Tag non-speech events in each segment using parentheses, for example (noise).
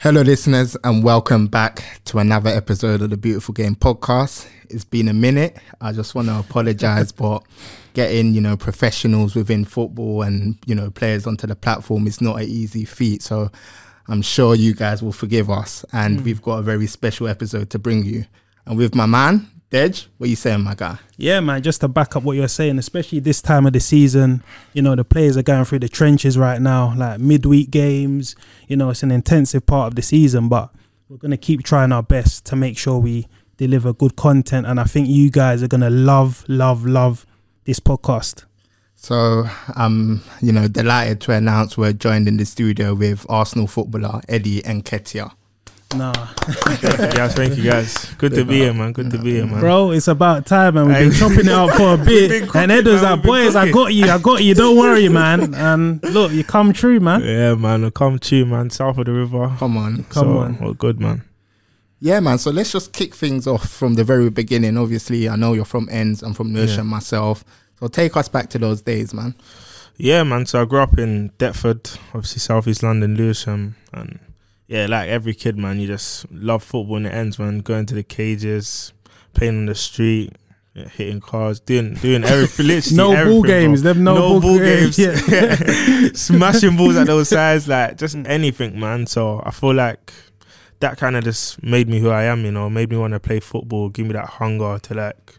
Hello, listeners, and welcome back to another episode of the Beautiful Game Podcast. It's been a minute. I just want to apologize, (laughs) but getting you know professionals within football and you know players onto the platform is not an easy feat. So I'm sure you guys will forgive us, and hmm. we've got a very special episode to bring you. And with my man Dej, what you saying, my guy? Yeah, man, just to back up what you're saying, especially this time of the season, you know, the players are going through the trenches right now, like midweek games, you know, it's an intensive part of the season, but we're going to keep trying our best to make sure we deliver good content. And I think you guys are going to love, love, love this podcast. So I'm, you know, delighted to announce we're joined in the studio with Arsenal footballer Eddie Nketiah. Nah, (laughs) guys, thank you guys. Good to be here, man. Good to be here, man. bro, it's about time, and we've been Hey. chopping it up for a bit. cooking, and Edo's man, like, we've boys, I got you, I got you. Don't worry, man. And look, you come true, man. Yeah, man. I come true, man. South of the river. Come on. Come so, on. Well, good, man. Yeah, man. So let's just kick things off from the very beginning. Obviously, I know you're from Ends. I'm from Lewisham Yeah. myself. So take us back to those days, man. Yeah, man. So I grew up in Deptford, obviously Southeast London, Lewisham, and yeah, like every kid, man, you just love football in the ends, man. Going to the cages, playing on the street, yeah, hitting cars, doing doing everything. (laughs) literally No ball everything, bro. games, them no ball games, Yeah, (laughs) smashing balls at those (laughs) sides, like just mm. anything, man. So I feel like that kind of just made me who I am, you know, made me want to play football, give me that hunger to like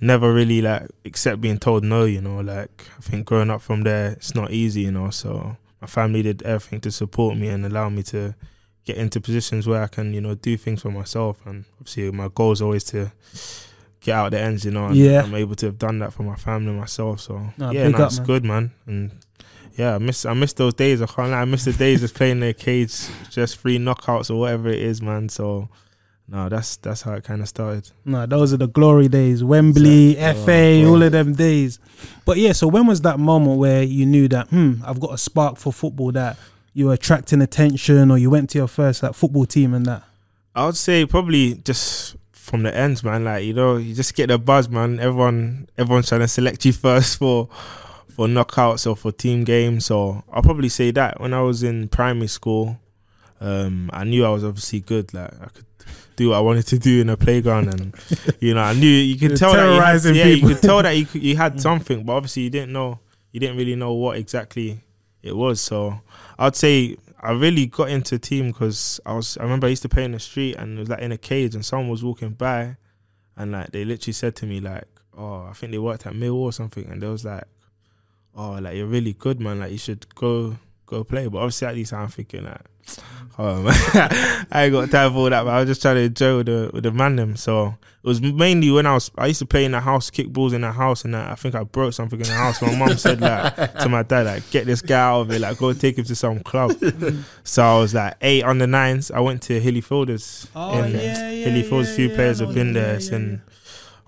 never really like accept being told no, you know. Like I think growing up from there, it's not easy, you know. So my family did everything to support me and allow me to get into positions where I can, you know, do things for myself. And obviously, my goal is always to get out the ends, you know. And Yeah. I'm able to have done that for my family and myself. So Nah, yeah, no, up, it's man. good, man. And yeah, I miss I miss those days. I can't lie. I miss the days of playing the cage, just free knockouts or whatever it is, man. So no, that's that's how it kind of started. No, those are the glory days. Wembley, Exactly. FA, Oh, all of them days. But yeah, so when was that moment where you knew that, hmm, I've got a spark for football that you were attracting attention or you went to your first like football team and that? I would say probably just from the ends, man. Like you know, you just get the buzz, man. Everyone, everyone's trying to select you (laughs) first for for knockouts or for team games. So I'll probably say that when I was in primary school, um, I knew I was obviously good. Like I could do what I wanted to do in the playground, and (laughs) you know, I knew you could tell that you had, yeah, you could tell that you could, you had something, but obviously you didn't know, you didn't really know what exactly it was. So I'd say I really got into team because I was. I remember I used to play in the street and it was like in a cage, and someone was walking by, and like they literally said to me like, "Oh, I think they worked at Mill or something," and they was like, "Oh, like you're really good, man. Like you should go go play." But obviously at least I'm thinking like. Oh man, I ain't got time for all that. But I was just trying to enjoy with the with the man them. So it was mainly when I was I used to play in the house, kick balls in the house, and I think I broke something in the house. My mum said like (laughs) to my dad like, get this guy out of it, like go take him to some club. so I was like eight on the nines. I went to Hilly Fielders. Oh, in yeah, yeah, Hilly Fielders. yeah, few yeah, players have been yeah, there. yeah, It's in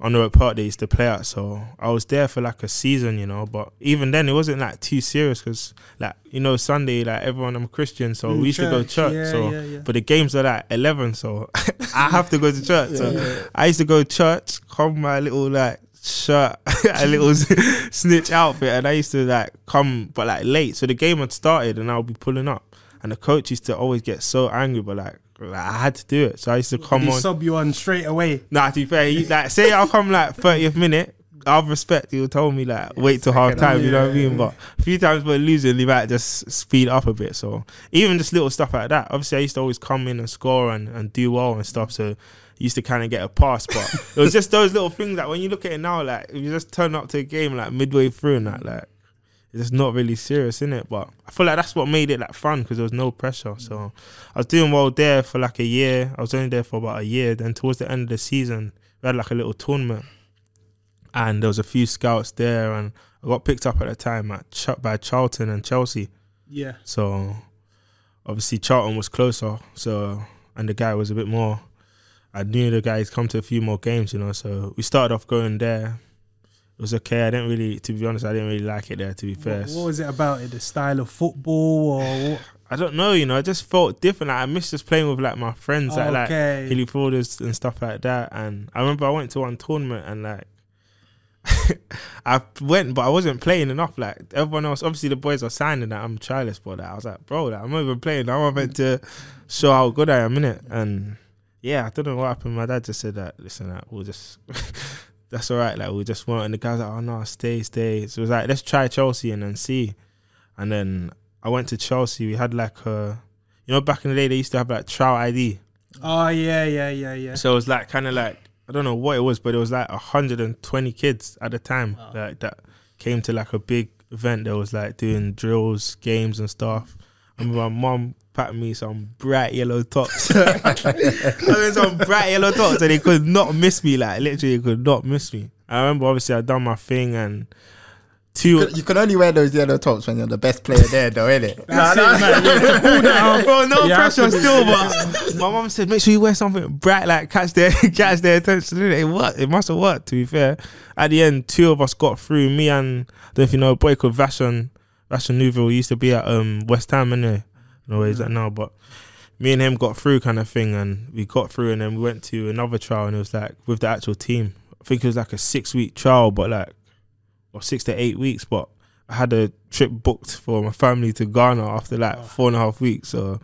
on the park they used to play at. So I was there for like a season, you know. But even then, it wasn't like too serious because, like, you know, Sunday, like everyone, I'm a Christian, so Mm, we used to go church, church. yeah, so, yeah, yeah. but the games are at eleven, so (laughs) I have to go to church. So I used to go to church, come my little like shirt, (laughs) a little snitch outfit, and I used to like come, but like late. So the game had started, and I'll be pulling up. and the coach used to always get so angry, but like, like I had to do it. So I used to come Did he on. sub you on straight away? Nah, to be fair, he, like say I'll come like 30th minute. Out of respect, he would told me like wait till half time. You know what I mean? But a few times we're losing, he might just speed up a bit. So even just little stuff like that. Obviously, I used to always come in and score and, and do well and stuff. So used to kind of get a pass, but it was just those little things that when you look at it now, like if you just turn up to a game like midway through and that, like it's just not really serious, in it. But I feel like that's what made it like fun because there was no pressure. So I was doing well there for like a year. I was only there for about a year. Then towards the end of the season, we had like a little tournament, and there was a few scouts there, and I got picked up at the time at Ch- by Charlton and Chelsea. Yeah. So obviously Charlton was closer. So and the guy was a bit more. I knew the guys come to a few more games, you know. So we started off going there. It was okay. I didn't really, to be honest, I didn't really like it there. To be fair, What, what was it about it? The style of football or what? (sighs) I don't know. You know, I just felt different. Like, I miss just playing with like my friends, like like Okay. Hilly Fielders and stuff like that. And I remember I went to one tournament and like (laughs) I went, but I wasn't playing enough. Like everyone else, obviously the boys are signing that I'm childless, but like, I was like, bro, like, I'm not even playing. I'm meant to show how good I am in it. And yeah, I don't know what happened. My dad just said that. Listen, like, we'll just. (laughs) That's all right. Like we just want, and the guys like, oh no, stay, stay. So it was like, let's try Chelsea and then see. And then I went to Chelsea. We had like a, you know, back in the day they used to have like trial ID. Oh yeah, yeah, yeah, yeah. So it was like kind of like I don't know what it was, but it was like 120 kids at the time like that came to like a big event that was like doing drills, games and stuff. I remember my mum packed me some bright yellow tops. (laughs) I mean, some bright yellow tops, and they could not miss me. Like literally, they could not miss me. I remember obviously I done my thing and two. You can only wear those yellow tops when you're the best player there, though, innit? (laughs) That's it, man. Yeah, to pull that. (laughs) Bro, no You pressure to be- still, but my mom said make sure you wear something bright, like catch their catch their attention. It worked. It must have worked. To be fair, at the end, two of us got through. Me and I don't know if you know a boy called Vashon Vashon Neufville. He used to be at um West Ham, anyway. No way he's at now, but me and him got through, kind of thing, and we got through, and then we went to another trial, and it was like with the actual team. I think it was like a six week trial, but like or six to eight weeks, but I had a trip booked for my family to Ghana after like four and a half weeks. So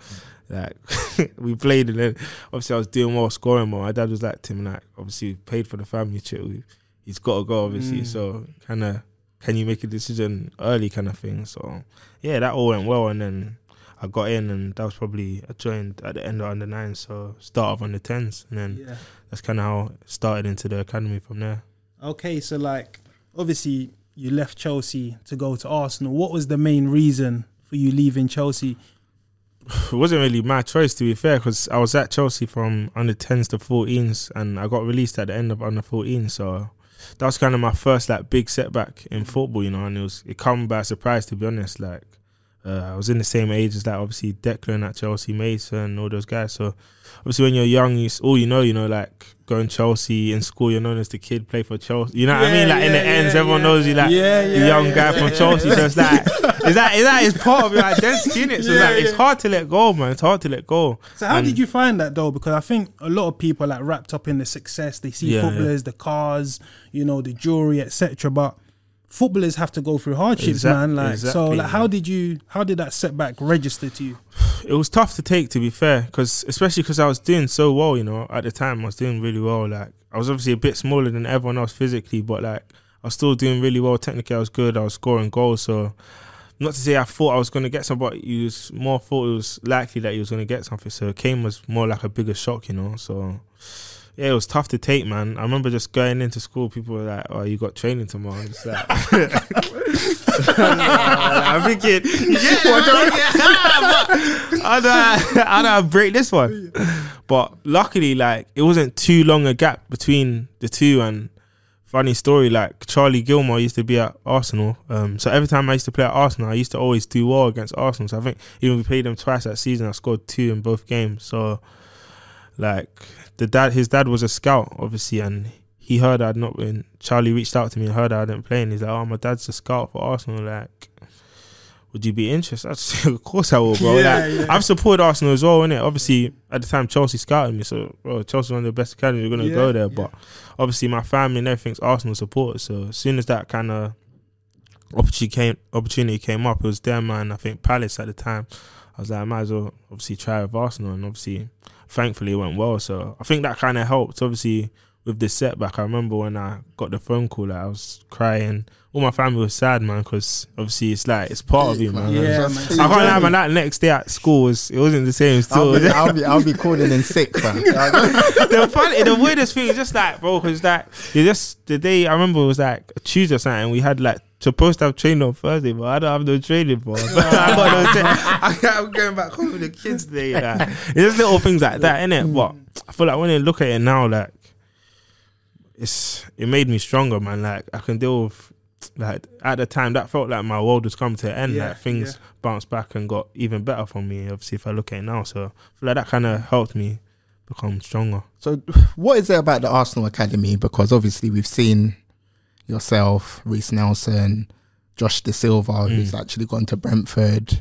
like (laughs) we played and then obviously I was doing well, scoring more. My dad was like, Tim, like obviously we paid for the family trip. We, he's got to go, obviously. Mm. So kind of can you make a decision early, kind of thing. So yeah, that all went well, and then I got in, and that was probably I joined at the end of under nine, so start of under tens, and then Yeah. that's kind of how it started into the academy from there. Okay, so like obviously you left Chelsea to go to Arsenal. What was the main reason for you leaving Chelsea? (laughs) it wasn't really my choice to be fair because I was at Chelsea from under 10s to 14s and I got released at the end of under 14 so that was kind of my first like big setback in mm. football you know and it was it come by surprise to be honest like uh, I was in the same age as that obviously Declan at Chelsea Mason all those guys. So obviously when you're young you all you know you know like going Chelsea in school you're known as the kid play for Chelsea. You know what I mean? Yeah, like in the yeah, ends everyone yeah. knows you like Yeah, the young yeah, guy from Chelsea. So it's like (laughs) is that is that is part of your identity innit? So Yeah, like it's hard to let go man. It's hard to let go. So how And- did you find that though? Because I think a lot of people are like wrapped up in the success. They see Yeah, footballers, the cars, you know, the jewelry, etc. But footballers have to go through hardships, Exact- man. Like so, exactly, like how did you? How did that setback register to you? (sighs) it was tough to take to be fair because especially because i was doing so well you know at the time i was doing really well like i was obviously a bit smaller than everyone else physically but like i was still doing really well technically i was good i was scoring goals so not to say i thought i was going to get some but you was more thought it was likely that he was going to get something so came was more like a bigger shock you know so yeah, it was tough to take, man. I remember just going into school. People were like, "Oh, you got training tomorrow." I'm just like, (laughs) (laughs) I'm thinking, yeah, (laughs) how do I, how do I break this one? But luckily, like it wasn't too long a gap between the two. And funny story, like Charlie Gilmour used to be at Arsenal. Um, so every time I used to play at Arsenal, I used to always do well against Arsenal. So I think even we played them twice that season. I scored two in both games. So like the dad, his dad was a scout, obviously, and he heard I'd not been. Charlie reached out to me and heard I didn't play, and he's like, "Oh, my dad's a scout for Arsenal. Like, would you be interested?" (laughs) I just said, "Of course I will, bro. Yeah, like, yeah. I've supported Arsenal as well, innit? Obviously, at the time, Chelsea scouted me, so bro, Chelsea's one of the best academies. You're gonna Yeah, go there, but obviously, my family and everything's Arsenal supporters. So as soon as that kind of opportunity came, opportunity came up, it was them and I think Palace at the time. I was like, I might as well obviously try with Arsenal, and obviously, thankfully, it went well. So I think that kind of helped. Obviously, with the setback, I remember when I got the phone call, like, I was crying. All my family was sad, man, because obviously it's like it's part of you, man. Yeah, man. I can't lie, man. That next day at school was it wasn't the same. Still, I'll be, I'll be, I'll be calling in sick, man. (laughs) (laughs) the funny, the weirdest thing is just like, bro, because like you just the day I remember it was like a Tuesday or something. We had like supposed to have training on Thursday, but I don't have no training, bro. (laughs) I got no tra- (laughs) I, am going back home with the kids today. Like, (laughs) it's just little things like that, innit? Mm. But I feel like when you look at it now, like it's it made me stronger, man. Like I can deal with. Like at the time, that felt like my world was coming to an end. Yeah, like things yeah. bounced back and got even better for me. Obviously, if I look at it now, so I feel like that kind of helped me become stronger. So, what is it about the Arsenal Academy? Because obviously, we've seen yourself, Reiss Nelson, Josh Da Silva, who's actually gone to Brentford,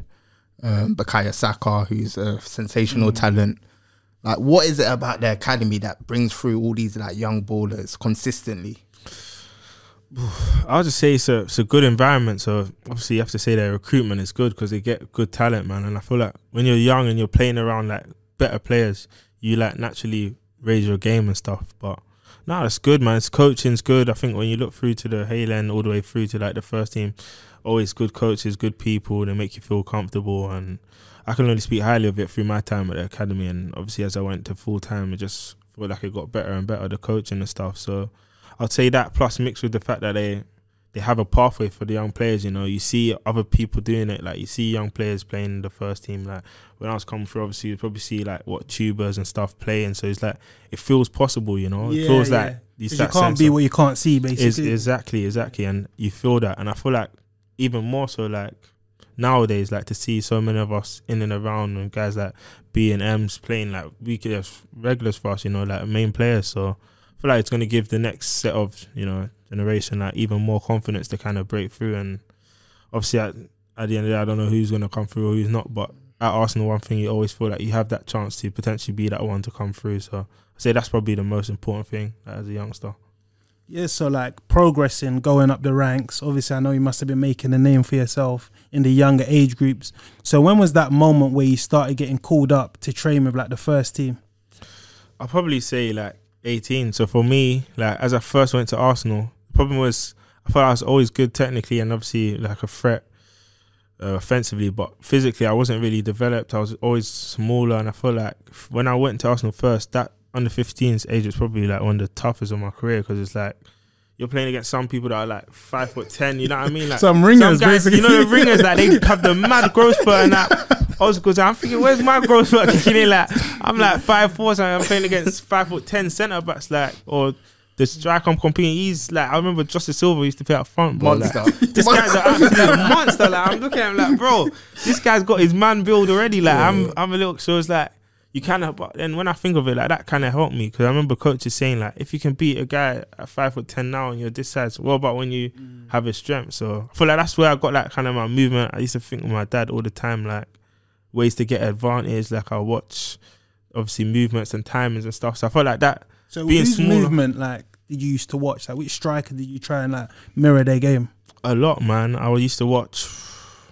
um, Bukayo Saka, who's a sensational talent. Like, what is it about the academy that brings through all these like young ballers consistently? I'll just say it's a it's a good environment. So obviously you have to say their recruitment is good because they get good talent, man. And I feel like when you're young and you're playing around like better players, you like naturally raise your game and stuff. But no, it's good, man. It's coaching's good. I think when you look through to the Hale End all the way through to like the first team, always good coaches, good people. They make you feel comfortable, and I can only speak highly of it through my time at the academy. And obviously as I went to full time, it just felt like it got better and better the coaching and stuff. So I'd say that plus mixed with the fact that they they have a pathway for the young players. You know, you see other people doing it. Like you see young players playing the first team. Like when I was coming through, obviously you probably see like what tubers and stuff playing. So it's like it feels possible. You know, it feels like 'Cause that you can't be what you can't see, is basically. exactly exactly, and you feel that. And I feel like even more so like nowadays, like to see so many of us in and around and guys like B and M's playing like we could have regulars for us. You know, like main players. So I feel like it's going to give the next set of you know generation like even more confidence to kind of break through. And obviously, at, at the end of the day, I don't know who's going to come through or who's not. But at Arsenal, one thing you always feel like you have that chance to potentially be that one to come through. So I say that's probably the most important thing like, as a youngster. Yeah, so like progressing, going up the ranks. Obviously, I know you must have been making a name for yourself in the younger age groups. So when was that moment where you started getting called up to train with like the first team? I'll probably say like 18. So for me, like as I first went to Arsenal, problem was I thought I was always good technically and obviously like a threat uh, offensively, but physically I wasn't really developed. I was always smaller, and I feel like when I went to Arsenal first, that under 15s age was probably like one of the toughest of my career because it's like. You're playing against some people that are like five foot ten. You know what I mean? Like Some ringers, guys, basically. You know the ringers that they have the mad growth spurt and that. I was because I'm thinking, where's my growth spurt kicking in? Like I'm like five four, so I'm playing against five foot ten centre backs, like or the striker I'm competing. He's like I remember Josh Da Silva used to play up front, bro. Like, Monster. (laughs) this guy's an absolute monster. Like I'm looking at him like, bro, this guy's got his man build already. Like I'm, I'm a little. So it's like you kind of. But then when I think of it, like that kind of helped me because I remember coaches saying like, if you can beat a guy at five foot ten now and you're this size, what about when you mm. have his strength? So I feel like that's where I got that kind of my movement. I used to think with my dad all the time, like ways to get advantage. Like I watch obviously movements and timings and stuff. So I felt like that. So Being whose smaller. movement like did you used to watch? Like which striker did you try and like mirror their game? a lot, man. I used to watch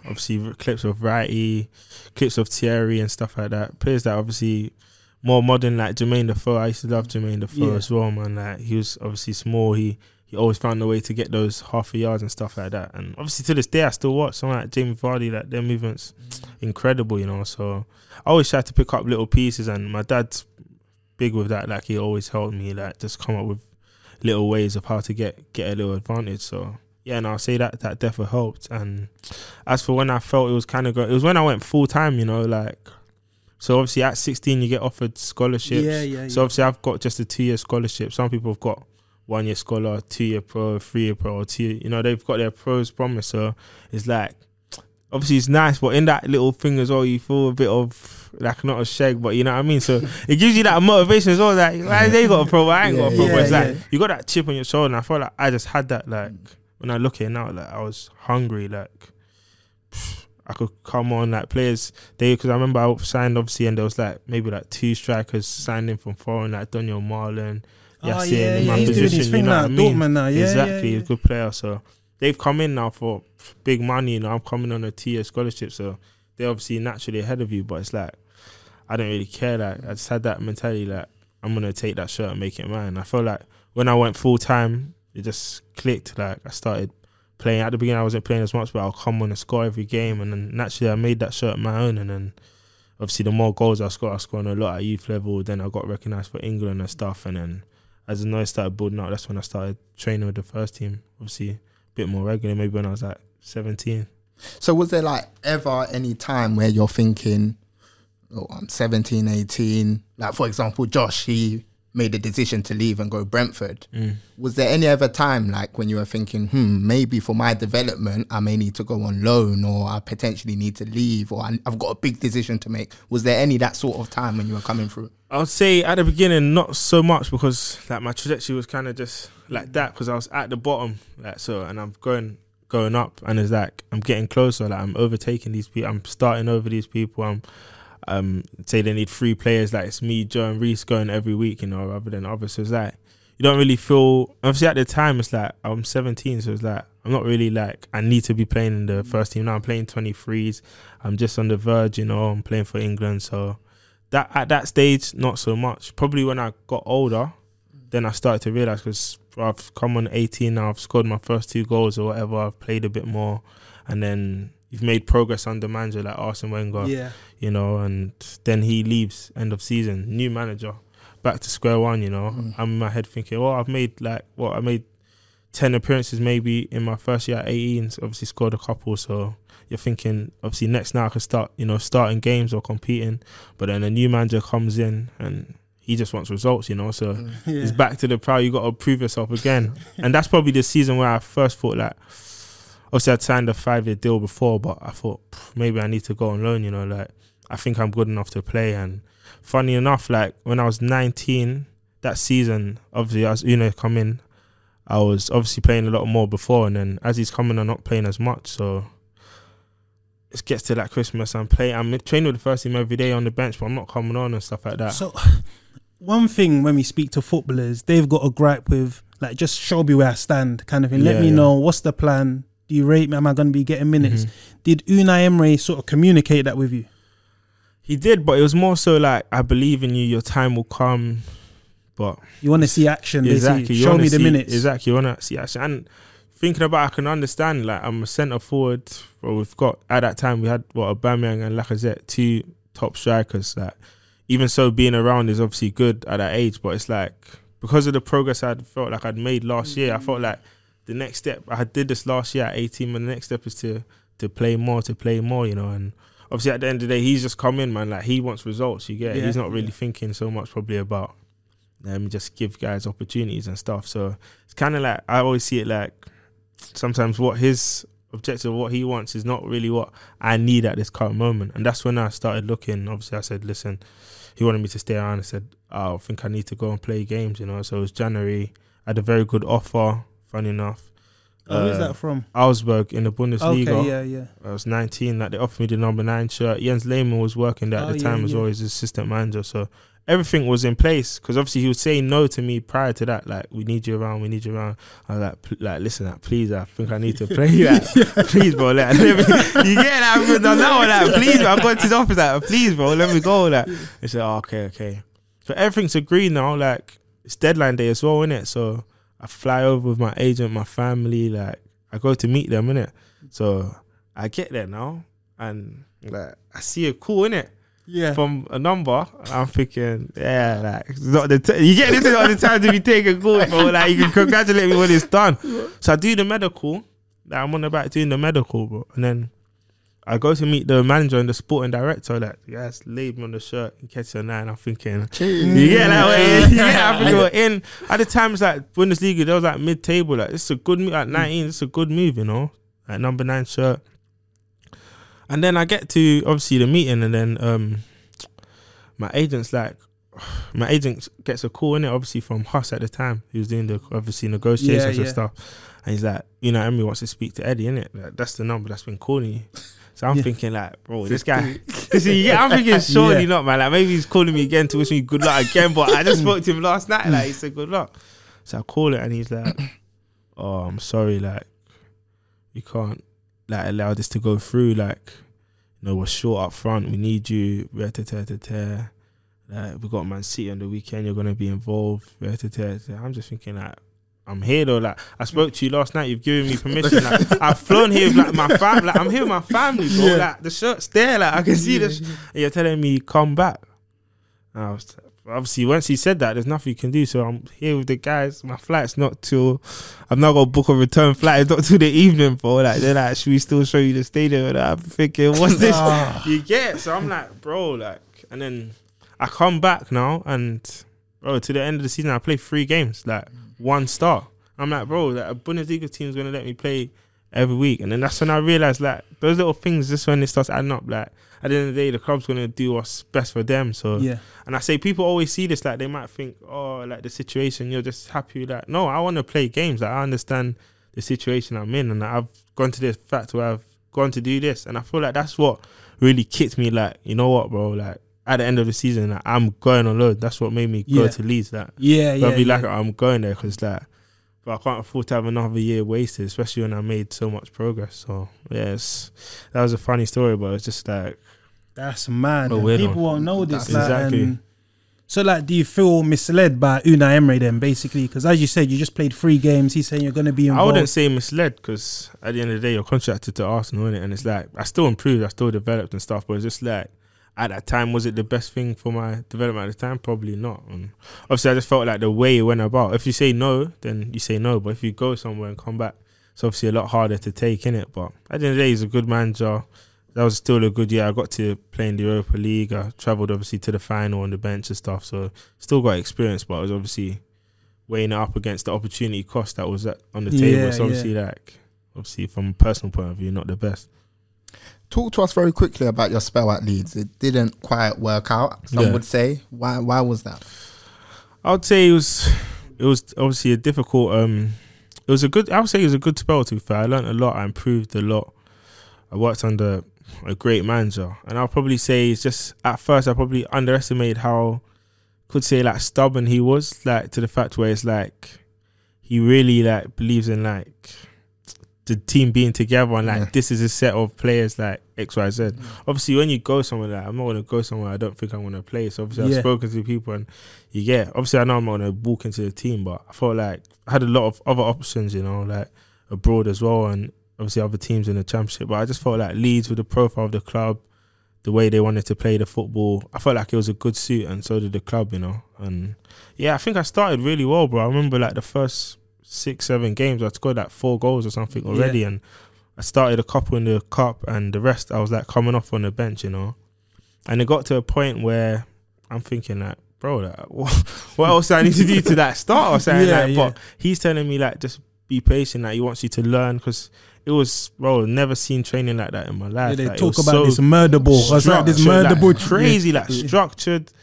obviously clips of Wrighty, clips of Thierry and stuff like that. Players that obviously more modern, like Jermaine Defoe. I used to love Jermaine Defoe Yeah. as well, man. Like he was obviously small. He he always found a way to get those half a yards and stuff like that. And obviously to this day, I still watch someone like Jamie Vardy. Like their movements, mm. incredible, you know. So I always try to pick up little pieces, and my dad's big with that. Like he always helped me, like just come up with little ways of how to get get a little advantage. So yeah, and I'll say that that definitely helped. And as for when I felt it was kind of go, it was when I went full time. You know, like so obviously at 16 you get offered scholarships. Yeah, yeah, So yeah. obviously I've got just a two year scholarship. Some people have got one year scholar, two year pro, three year pro, or two. You know, they've got their pros promise. So it's like obviously it's nice, but in that little thing as well, you feel a bit of like not a shag, but you know what I mean. So (laughs) it gives you that motivation as well. Like why they got a pro, I ain't got a pro. Yeah, but it's yeah. like you got that chip on your shoulder, and I felt like I just had that. Like when I look at it now, like I was hungry. Like I could come on like players. They because I remember I signed obviously, and there was like maybe like two strikers signed in from foreign, like Donyell Malen. Oh, Yassine yeah, in yeah, my he's doing his position, thing you know now, I mean? Dortmund now, yeah, exactly, yeah, he's yeah. a good player. So they've come in now for big money. You know, I'm coming on a two-year scholarship, so they're obviously naturally ahead of you, but it's like I don't really care. Like I just had that mentality, like I'm gonna take that shirt and make it mine. I feel like when I went full time, it just clicked. Like I started playing at the beginning, I wasn't playing as much, but I'll come on and score every game, and then naturally I made that shirt my own, and then obviously the more goals I scored, I scored a lot at youth level. Then I got recognised for England and stuff, and then as the noise started building up, that's when I started training with the first team. Obviously, a bit more regular, maybe when I was like 17. So was there like ever any time where you're thinking, oh, I'm 17, 18, like for example, Josh, he made the decision to leave and go Brentford. Mm. Was there any other time like when you were thinking, hmm, maybe for my development, I may need to go on loan or I potentially need to leave or I've got a big decision to make? Was there any that sort of time when you were coming through? I would say at the beginning not so much because like my trajectory was kind of just like that because I was at the bottom like so and I'm going going up and it's like I'm getting closer like I'm overtaking these people I'm starting over these people I'm um say they need three players like it's me Joe and Reiss going every week you know rather than others. So it's like you don't really feel obviously at the time it's like I'm 17 so it's like I'm not really like I need to be playing in the first team. Now I'm playing 23s I'm just on the verge you know I'm playing for England. So that at that stage not so much. Probably when i got older then i started to realize because i've come on 18 now i've scored my first two goals or whatever. I've played a bit more. And then you've made progress under manager like arsene wenger Yeah. you know and then he leaves end of season new manager back to square one you know. Mm. I'm in my head thinking well i've made like what i made 10 appearances maybe in my first year at 18 obviously scored a couple so you're thinking obviously next now I can start you know starting games or competing but then a new manager comes in and he just wants results you know so mm. it's back to the proud you got to prove yourself again. And that's probably the season where I first thought like obviously I'd signed a five year deal before but I thought maybe I need to go on loan you know like I think I'm good enough to play and funny enough like when I was 19 that season obviously as Unai come in I was obviously playing a lot more before, and then as he's coming, I'm not playing as much. So it gets to that Christmas, I'm playing. I'm training with the first team every day on the bench, but I'm not coming on and stuff like that. So, (laughs) one thing when we speak to footballers, they've got a gripe with like just show me where I stand, kind of thing. Let Yeah, me yeah. know what's the plan. Do you rate me? Am I going to be getting minutes? Mm-hmm. Did Unai Emery sort of communicate that with you? he did, but it was more so like I believe in you. Your time will come, but You want to see action, exactly. Show me the minutes. Exactly. You want to see action. And thinking about, it, I can understand. Like I'm a centre forward. Well, we've got at that time we had what Aubameyang and Lacazette, two top strikers. Like even so, being around is obviously good at that age. But it's like because of the progress I'd felt like I'd made last year, I felt like the next step. I did this last year at 18, and the next step is to to play more, to play more. You know, and obviously at the end of the day, he's just come in, man. Like he wants results. You get. Yeah, he's not really yeah. thinking so much probably about let me just give guys opportunities and stuff. So it's kind of like I always see it like sometimes what his objective, what he wants, is not really what I need at this current moment. And that's when I started looking. Obviously, I said, listen, he wanted me to stay around. I said, oh, I think I need to go and play games. You know, so it was January. I had a very good offer. Funny enough. Oh, where's Uh, that from? Augsburg in the Bundesliga. Okay, yeah, yeah. I was 19. Like they offered me the number nine shirt. Jens Lehmann was working there at Oh, the yeah, time as yeah. well as assistant manager. So everything was in place because obviously he was saying no to me prior to that. Like we need you around. We need you around. I was like, pl- like listen, like, please, I think I need to play. (laughs) Like, please, bro. Like, (laughs) let me, you get that? Done that one. Like, please, bro. I've gone to his office. Like, please, bro. Let me go. Like, they said, oh, okay, okay. So everything's agreed now. Like it's deadline day as well, innit? So I fly over with my agent, my family. Like I go to meet them, innit? So I get there now, and like I see a call in it Yeah. from a number. I'm thinking, yeah, like it's not the t- you get this is not the time to be taking calls, bro. Like you can congratulate me when it's done. So I do the medical. Like, I'm on the back doing the medical, bro, and then. I go to meet the manager and the sporting director. Like, yes, label on the shirt, and catch your nine. I'm thinking, you get that way. (laughs) You get that? I think we're in at the time. It's like Bundesliga. There was like mid table. Like it's a good move. At 19, it's a good move. You know, like number nine shirt. And then I get to obviously the meeting, and then um, my agent's like, (sighs) my agent gets a call in it, obviously from Huss at the time. He was doing the obviously negotiations Yeah, and stuff. And he's like, you know, Emery wants to speak to Eddie, innit? Like, that's the number that's been calling you. So I'm Yeah. thinking like, bro, this guy. (laughs) See, yeah, I'm thinking (laughs) surely Yeah. not, man. Like maybe he's calling me again to wish me good luck again. But I just (laughs) spoke to him last night. Like he said good luck. So I call it and he's like, (coughs) "Oh, I'm sorry. Like you can't like allow this to go through. Like you know, we're short up front. We need you. We're ta te. Like, we got Man City on the weekend. You're gonna be involved. I'm just thinking like. I'm here though. Like I spoke to you last night. You've given me permission. Like, I've flown here with like my family. Like I'm here with my family, bro. Yeah. Like the shirt's there. Like I can see this. And you're telling me come back. And I was obviously once he said that, there's nothing you can do. So I'm here with the guys. My flight's not till I'm not gonna book a return flight. It's not till the evening, bro. Like they're like, should we still show you the stadium? And I'm thinking, what's this? (laughs) you get? So I'm like, bro, like, and then I come back now, and bro, to the end of the season, I play three games, like one star. I'm like, bro, like a Bundesliga team's gonna let me play every week, and then that's when I realized, like, those little things, just when it starts adding up, like. At the end of the day, the club's gonna do what's best for them. So Yeah. and I say people always see this like they might think, oh, like the situation, you're just happy with that. No, I want to play games. Like I understand the situation I'm in, and I've gone to this fact where I've gone to do this, and I feel like that's what really kicked me. Like you know what, bro? Like at the end of the season, like, I'm going on load. That's what made me go Yeah. to Leeds. Like Yeah, yeah. I'll be yeah. like, I'm going there because like. But I can't afford to have another year wasted, especially when I made so much progress. So yes, that was a funny story, but it's just like That's mad. A and weird People one. won't know this. Like, exactly. and- so, like, do you feel misled by Unai Emery then, basically? Because as you said, you just played three games. He's saying you're going to be in I wouldn't say misled because at the end of the day, you're contracted to Arsenal, innit? And it's like I still improved, I still developed and stuff, but it's just like at that time, was it the best thing for my development at the time? Probably not. And obviously, I just felt like the way it went about. If you say no, then you say no. But if you go somewhere and come back, it's obviously a lot harder to take, in it. But at the end of the day, he's a good manager. That was still a good year. I got to play in the Europa League. I travelled obviously to the final on the bench and stuff. So still got experience, but I was obviously weighing it up against the opportunity cost that was on the table. Yeah, it's obviously like obviously from a personal point of view, not the best. Talk to us very quickly about your spell at Leeds. It didn't quite work out. Some Yeah. would say. Why? Why was that? I would say it was it was obviously a difficult um it was a good I would say it was a good spell to be fair. I learned a lot, I improved a lot. I worked under a great manager. And I'll probably say it's just at first I probably underestimated how could say like stubborn he was, like to the fact where it's like he really like believes in like the team being together and like Yeah. this is a set of players like X Y Z. Mm. Obviously, when you go somewhere like I'm not gonna go somewhere I don't think I'm gonna play. So obviously, Yeah. I've spoken to people and you get. Obviously, I know I'm not gonna walk into the team, but I felt like I had a lot of other options, you know, like abroad as well, and obviously other teams in the championship. But I just felt like Leeds with the profile of the club, the way they wanted to play the football, I felt like it was a good suit, and so did the club, you know. And yeah, I think I started really well, bro. I remember like the first six, seven games, I scored like four goals or something already, and I started a couple in the cup, and the rest I was like coming off on the bench, you know. And it got to a point where I'm thinking like, bro, like, (laughs) what, what else do I need to do to that start or something? Yeah, like, yeah. But he's telling me like, just be patient. Like he wants you to learn because it was, bro, never seen training like that in my life. Yeah, they Like, talk about so this murder ball. Like this murder like, ball. crazy, like structured,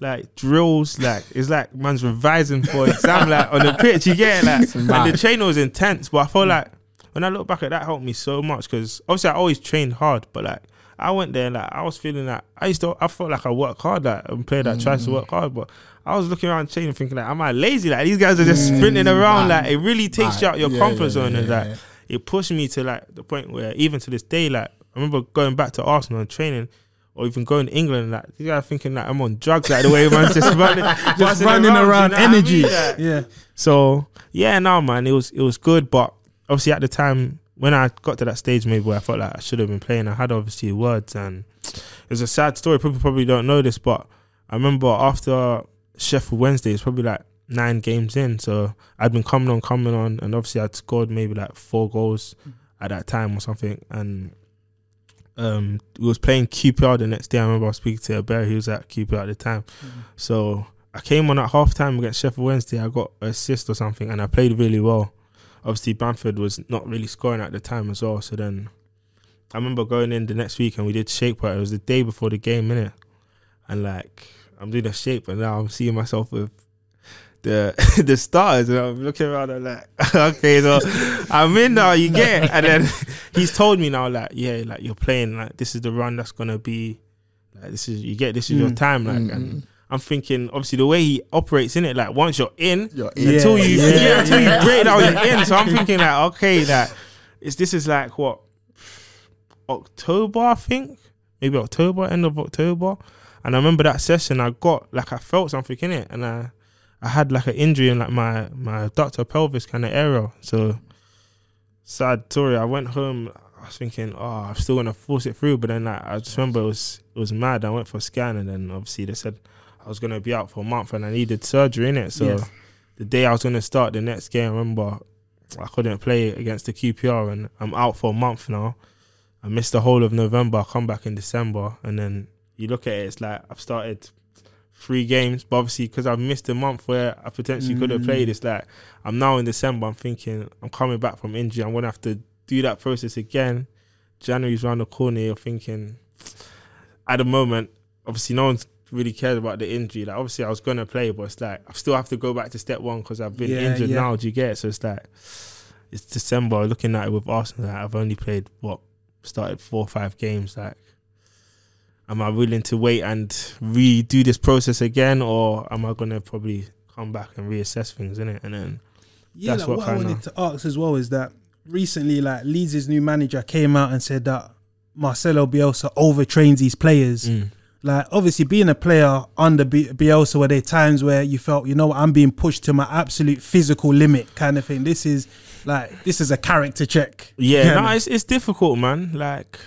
like drills, like it's like man's revising for exam, like on the pitch. You get it, like and the training was intense. But I felt like when I look back at that, helped me so much because obviously I always trained hard, but like I went there, like I was feeling like I used to, I felt like I worked hard, like I'm a player that tries to work hard, but. I was looking around training, thinking like, "Am I lazy? Like these guys are just sprinting around. mad. Like it really takes you out your Yeah, comfort yeah, zone, yeah, and like it pushed me to like the point where even to this day, like I remember going back to Arsenal and training, or even going to England, like you guys thinking like I'm on drugs, like the way man's (laughs) just running, Just running around, you know what I mean? energy. Like, Yeah. so yeah, no man, it was it was good, but obviously at the time when I got to that stage, maybe where I felt like I should have been playing, I had obviously words, and it was a sad story. People probably don't know this, but I remember after Sheffield Wednesday, it's probably like nine games in, so I'd been coming on, coming on, and obviously I'd scored maybe like four goals mm. at that time or something, and um, we was playing QPR the next day. I remember I was speaking to Ebere, he was at QPR at the time, so I came on at half time against Sheffield Wednesday. I got an assist or something, and I played really well. Obviously, Bamford was not really scoring at the time as well. So then, I remember going in the next week and we did shape work. It was the day before the game, innit? And like, I'm doing a shape, and now I'm seeing myself with the (laughs) the stars, and I'm looking around and like, (laughs) okay, so I'm in now. You get, it. and then (laughs) he's told me now, like, yeah, like you're playing, like this is the run that's gonna be, like this is you get, this is your Mm. time, like, and I'm thinking, obviously, the way he operates in it, like once you're in, You're in. until Yeah, you yeah, yeah, until you break down you're in. So I'm thinking like, okay, that is this is like what October, I think. maybe October, end of October. And I remember that session, I got like I felt something in it, and I I had like an injury in like my my abductor pelvis kind of area. So sad story. I went home. I was thinking, oh, I'm still gonna force it through, but then like, I just remember it was it was mad. I went for a scan, and then obviously they said I was gonna be out for a month, and I needed surgery in it. So Yes. the day I was gonna start the next game, I remember I couldn't play against the QPR, and I'm out for a month now. I missed the whole of November. I come back in December, and then you look at it, it's like I've started three games, but obviously because I've missed a month where I potentially could have played, mm. it's like I'm now in December. I'm thinking I'm coming back from injury. I'm gonna have to do that process again. January's around the corner. You're thinking at the moment, obviously, no one's really cared about the injury. Like obviously, I was gonna play, but it's like I still have to go back to step one because I've been Yeah, injured yeah. now. Do you get it? So it's like it's December. Looking at it with Arsenal, like, I've only played what started four or five games. Like, am I willing to wait and redo this process again, or am I gonna probably come back and reassess things in it? And then Yeah, That's like, what what, I wanted to ask as well is that recently, like Leeds' new manager came out and said that Marcelo Bielsa overtrains these players. Mm. Like, obviously, being a player under B- Bielsa, were there times where you felt, you know, what, I'm being pushed to my absolute physical limit, kind of thing. This is like, this is a character check. Yeah, (laughs) no, it's it's difficult, man. Like,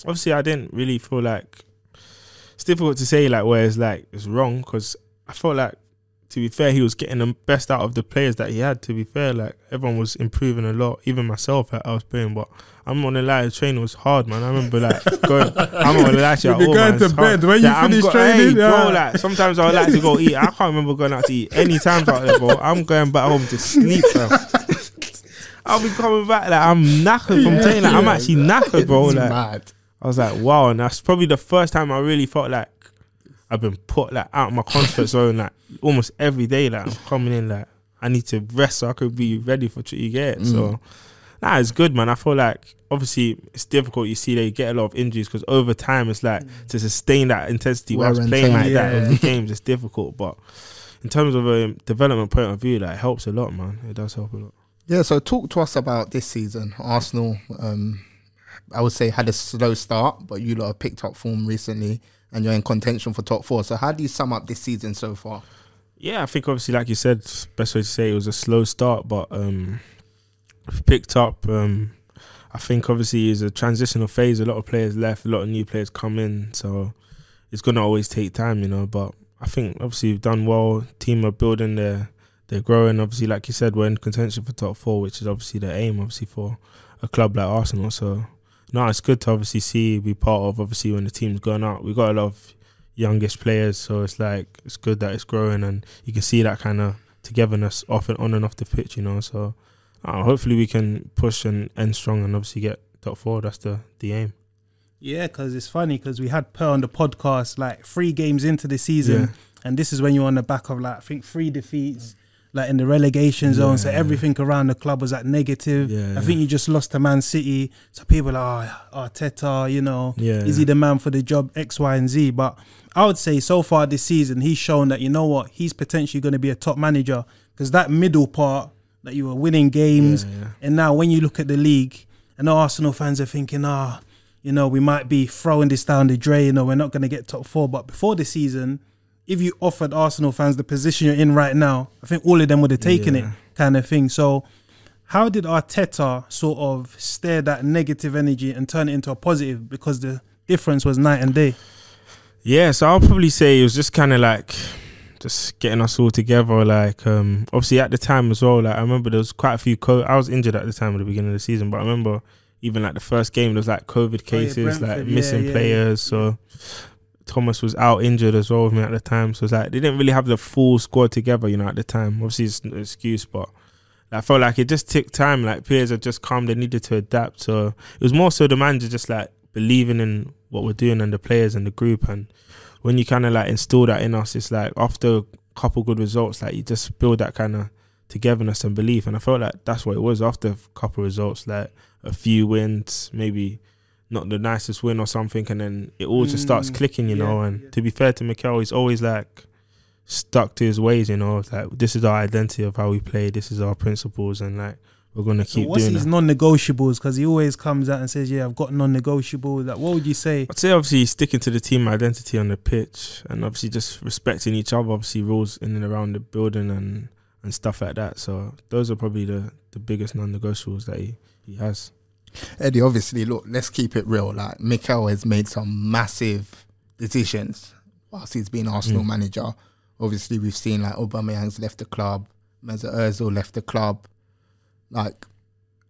obviously, I didn't really feel like it's difficult to say like where it's like it's wrong because I felt like to be fair, he was getting the best out of the players that he had. To be fair, like everyone was improving a lot, even myself. Like, I was playing, but I'm not gonna lie, the training was hard, man. I remember like (laughs) going. I'm not gonna lie to you. You'll be at all, going man, to bed when you finish training, Hey, yeah. bro, like sometimes I would like to go eat. I can't remember going out to eat any times out there, bro. I'm going back home to sleep, fam. (laughs) I'll be coming back like I'm knackered from training. Like, I'm actually knackered, bro. Like mad. I was like, wow, and that's probably the first time I really felt like I've been put like out of my comfort zone, like almost every day. Like I'm coming in, like I need to rest so I could be ready for what you get. So, nah, it's good, man. I feel like obviously it's difficult. You see, they get a lot of injuries because over time it's like to sustain that intensity whilst playing like that Yeah. over the (laughs) games. It's difficult, but in terms of a development point of view, like it helps a lot, man. It does help a lot. Yeah, so talk to us about this season. Arsenal, um, I would say, had a slow start, but you lot have picked up form recently and you're in contention for top four. So, how do you sum up this season so far? Yeah, I think obviously, like you said, best way to say it was a slow start, but um, picked up. Um, I think obviously it's a transitional phase. A lot of players left, a lot of new players come in, so it's gonna always take time, you know. But I think obviously we've done well. Team are building, they're they're growing. Obviously, like you said, we're in contention for top four, which is obviously the aim, obviously for a club like Arsenal. So no, it's good to obviously see be part of. Obviously, when the team's going up, we got a lot of youngest players, so it's like it's good that it's growing, and you can see that kind of togetherness off and on and off the pitch, you know. So uh, hopefully we can push and end strong, and obviously get top four. That's the the aim. Yeah, because it's funny because we had Per on the podcast like three games into the season, Yeah. and this is when you're on the back of like I think three defeats, like in the relegation zone. So everything around the club was like negative. Yeah, I think you just lost to Man City, so people are oh, Arteta, you know, Yeah. is he the man for the job X, Y, and Z? But I would say so far this season he's shown that you know what he's potentially going to be a top manager because that middle part that you were winning games, Yeah, yeah. and now when you look at the league, and Arsenal fans are thinking, ah, you know, we might be throwing this down the drain or we're not going to get top four. But before the season, if you offered Arsenal fans the position you're in right now, I think all of them would have taken it, kind of thing. So, how did Arteta sort of steer that negative energy and turn it into a positive? Because the difference was night and day. Yeah, so I'll probably say it was just kind of like just getting us all together. Like, um, obviously at the time as well, like I remember there was quite a few. Co- I was injured at the time at the beginning of the season, but I remember even like the first game there was like COVID Oh, yeah, cases, like yeah, missing yeah, players. So Thomas was out injured as well with me at the time. So it's like they didn't really have the full squad together, you know, at the time. Obviously it's an excuse, but. I felt like it just took time. Like players had just come, they needed to adapt. So it was more so the manager just like believing in what we're doing and the players and the group. And when you kind of like instill that in us, it's like after a couple good results, like you just build that kind of togetherness and belief. And I felt like that's what it was after a couple results, like a few wins, maybe not the nicest win or something, and then it all just starts Mm, clicking, you know. And yeah. to be fair to Mikel, he's always like stuck to his ways, you know. Like this is our identity of how we play, this is our principles, and like we're gonna keep. So keep what's doing his that. non-negotiables? Because he always comes out and says, "Yeah, I've got non-negotiables." Like, what would you say? I'd say obviously sticking to the team identity on the pitch and obviously just respecting each other, obviously rules in and around the building and, and stuff like that. So those are probably the, the biggest non negotiables that he, he has. Eddie, obviously, look, let's keep it real. Like Mikel has made some massive decisions whilst he's been Arsenal Mm. manager. Obviously, we've seen like Aubameyang's left the club, Mesut Ozil left the club. Like,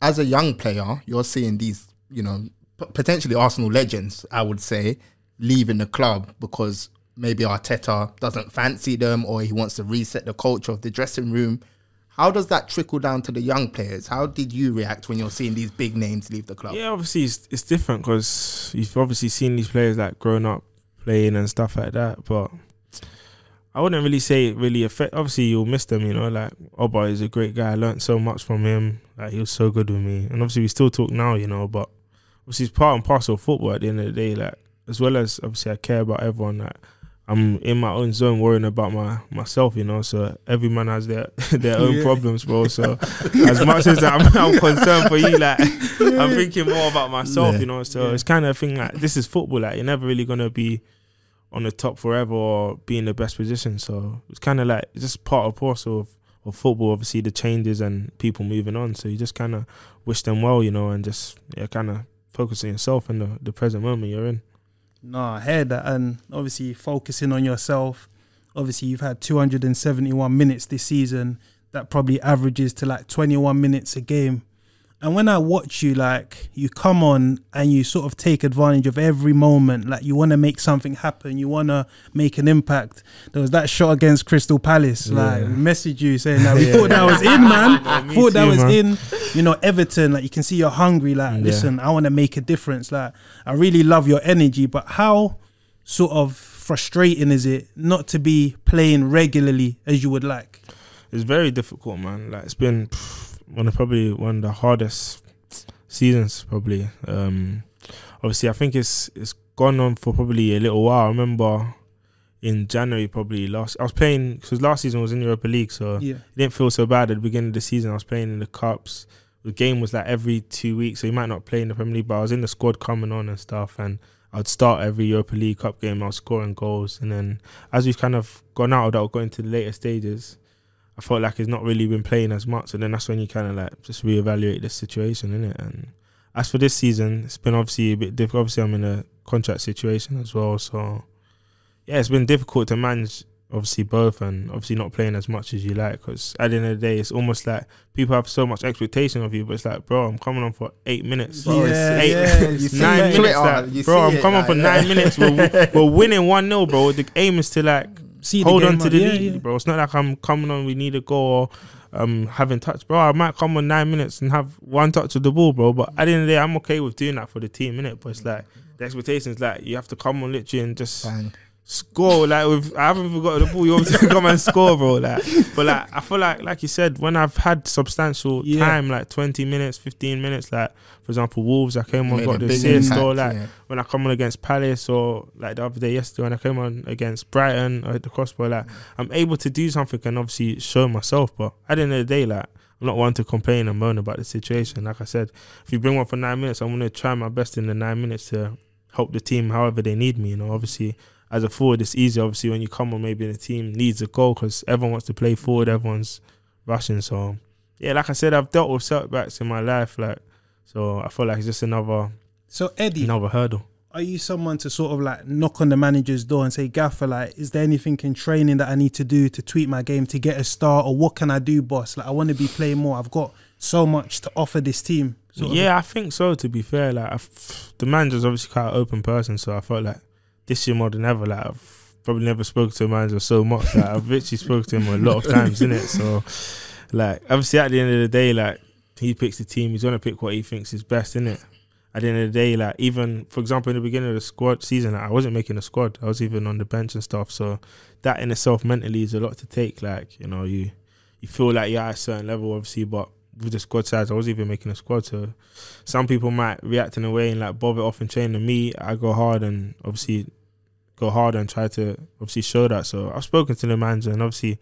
as a young player, you're seeing these, you know, p- potentially Arsenal legends, I would say, leaving the club because maybe Arteta doesn't fancy them or he wants to reset the culture of the dressing room. How does that trickle down to the young players? How did you react when you're seeing these big names leave the club? Yeah, obviously it's, it's different because you've obviously seen these players like growing up playing and stuff like that. But I wouldn't really say it really affect. Obviously, you'll miss them. You know, like Oba is a great guy. I learned so much from him. Like he was so good with me, and obviously we still talk now. You know, but obviously it's part and parcel of football. At the end of the day, like as well as obviously I care about everyone. Like I'm in my own zone worrying about my myself. You know, so every man has their (laughs) their own Yeah. problems, bro. So as much as I'm, (laughs) I'm concerned for you, like I'm thinking more about myself, Yeah. you know. So it's kind of a thing like this is football. Like you're never really gonna be on the top forever or be in the best position. So it's kind of like it's just part of parcel of, of football. Obviously the changes and people moving on. So you just kind of wish them well, you know, and just yeah, kind of focus on yourself and the, the present moment you're in. No, I heard that, and obviously focusing on yourself. Obviously, you've had 271 minutes this season. That probably averages to like 21 minutes a game. And when I watch you, like you come on and you sort of take advantage of every moment. Like you want to make something happen. You want to make an impact. There was that shot against Crystal Palace. Like Yeah. we messaged you saying that (laughs) we Yeah. thought that was in, man. (laughs) Yeah, me thought that was man. in. You know, Everton. Like you can see you're hungry. Like Yeah. listen, I want to make a difference. Like I really love your energy, but how sort of frustrating is it not to be playing regularly as you would like? It's very difficult, man. Like it's been pff, one of probably one of the hardest seasons, probably. Um, obviously, I think it's it's gone on for probably a little while. I remember in January, probably last. I was playing because last season was in Europa League, so Yeah. it didn't feel so bad at the beginning of the season. I was playing in the cups. The game was like every two weeks, so you might not play in the Premier League, but I was in the squad coming on and stuff, and I'd start every Europa League Cup game. I was scoring goals, and then as we've kind of gone out of that, or got into the later stages, I felt like he's not really been playing as much, and then that's when you kind of like just reevaluate the situation, innit? And as for this season, it's been obviously a bit difficult. Obviously, I'm in a contract situation as well, so yeah, it's been difficult to manage. Obviously, both, and obviously not playing as much as you like. Because at the end of the day, it's almost like people have so much expectation of you, but it's like, bro, I'm coming on for eight minutes. Bro, it's- eight, yeah, you it's (laughs) see nine minutes. Like, bro, I'm coming like, for yeah. nine minutes. We're, (laughs) we're winning one 0 bro. The aim is to like See the hold game on to the Yeah, lead, yeah. bro. It's not like I'm coming on. We need a goal. Or, um, having touch, bro. I might come on nine minutes and have one touch of the ball, bro. But at the end of the day, I'm okay with doing that for the team, innit? But it's like the expectations, like you have to come on literally and just Bang. Score. Like with, I haven't even got the ball. You to (laughs) come and score, bro. Like, but like I feel like, like you said, when I've had substantial Yeah. time, like 20 minutes, 15 minutes, like for example, Wolves, I came on, got the assist, or like yeah. when I come on against Palace, or like the other day yesterday when I came on against Brighton at the crossbar, like I'm able to do something and obviously show myself. But at the end of the day, like I'm not one to complain and moan about the situation. Like I said, if you bring one for nine minutes, I'm gonna try my best in the nine minutes to help the team however they need me. You know, obviously as a forward, it's easy. Obviously, when you come on, maybe the team needs a goal because everyone wants to play forward. Everyone's rushing. So yeah, like I said, I've dealt with setbacks in my life. Like so, I feel like it's just another So Eddie, another hurdle. are you someone to sort of like knock on the manager's door and say, Gaffer, like, is there anything in training that I need to do to tweak my game to get a start, or what can I do, boss? Like, I want to be playing more. I've got so much to offer this team. sort of. yeah, I think so. To be fair, like I've, the manager's obviously quite an open person, so I felt like this year more than ever, like I've probably never spoken to a manager so much. Like I've literally spoken to him a lot of times, in it. (laughs) So, like obviously at the end of the day, like he picks the team. He's gonna pick what he thinks is best, in it. At the end of the day, like even for example, in the beginning of the squad season, like, I wasn't making a squad. I was even on the bench and stuff. So that in itself mentally is a lot to take. Like you know, you you feel like you're at a certain level, obviously, but with the squad size, I was even making a squad. So some people might react in a way and like bob it off and train. And me, I go hard and obviously go hard and try to obviously show that. So I've spoken to the manager and obviously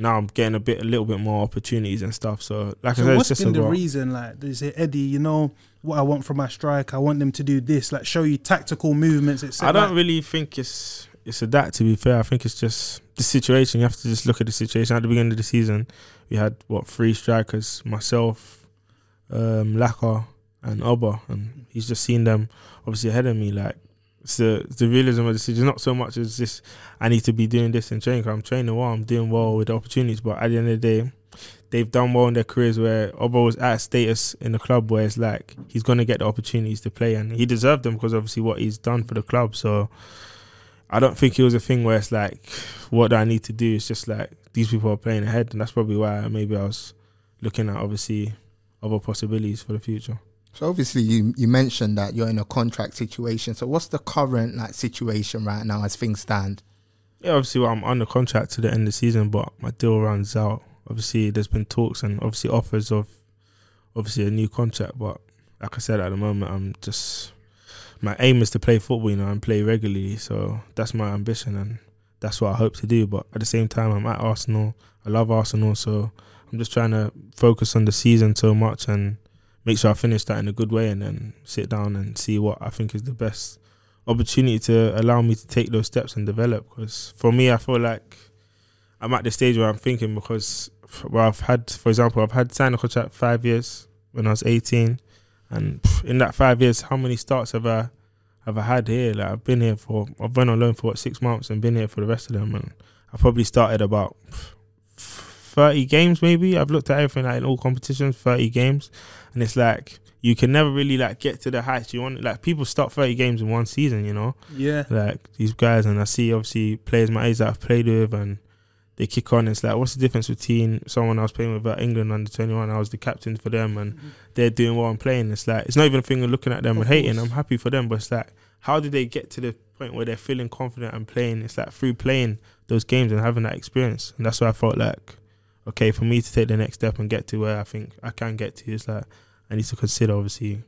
now I'm getting a bit, a little bit more opportunities and stuff. So, like So I said, what's it's just been the reason? Like, they say, Eddie, you know what I want from my strike. I want them to do this. Like, show you tactical movements. Etc. I don't really think it's it's a that. To be fair, I think it's just the situation. You have to just look at the situation at the beginning of the season. We had what three strikers: myself, um, Laca, and Oba, and he's just seen them obviously ahead of me. Like it's the it's the realism of the situation. Not so much as this. I need to be doing this and training. I'm training well. I'm doing well with the opportunities. But at the end of the day, they've done well in their careers. Where Oba was at a status in the club where it's like he's gonna get the opportunities to play, and he deserved them because obviously what he's done for the club. So. I don't think it was a thing where it's like, what do I need to do? It's just like these people are playing ahead, and that's probably why maybe I was looking at obviously other possibilities for the future. So obviously you you mentioned that you're in a contract situation. So what's the current like situation right now as things stand? Yeah, obviously well, I'm under contract to the end of the season, but my deal runs out. Obviously, there's been talks and obviously offers of obviously a new contract, but like I said, at the moment, I'm just my aim is to play football, you know, and play regularly. So that's my ambition, and that's what I hope to do. But at the same time, I'm at Arsenal. I love Arsenal, so I'm just trying to focus on the season so much and make sure I finish that in a good way, and then sit down and see what I think is the best opportunity to allow me to take those steps and develop. Because for me, I feel like I'm at the stage where I'm thinking because where I've had, for example, I've had signed a contract five years when I was 18, and in that five years, how many starts have I have I had here? Like I've been here for, I've been on loan for what six months and been here for the rest of them, and I probably started about. 30 games maybe I've looked at everything like in all competitions 30 games and it's like you can never really like get to the heights you want. Like people start 30 games in one season you know? Yeah. like these guys and I see obviously players my age that I've played with and they kick on. It's like what's the difference between someone I was playing with at England under 21 I was the captain for them and mm-hmm. they're doing well and playing. It's like it's not even a thing of looking at them Of and hating. course. I'm happy for them but it's like how did they get to the point where they're feeling confident and playing? It's like through playing those games and having that experience. And that's why I felt like okay for me to take the next step and get to where I think I can get to it's like I need to consider obviously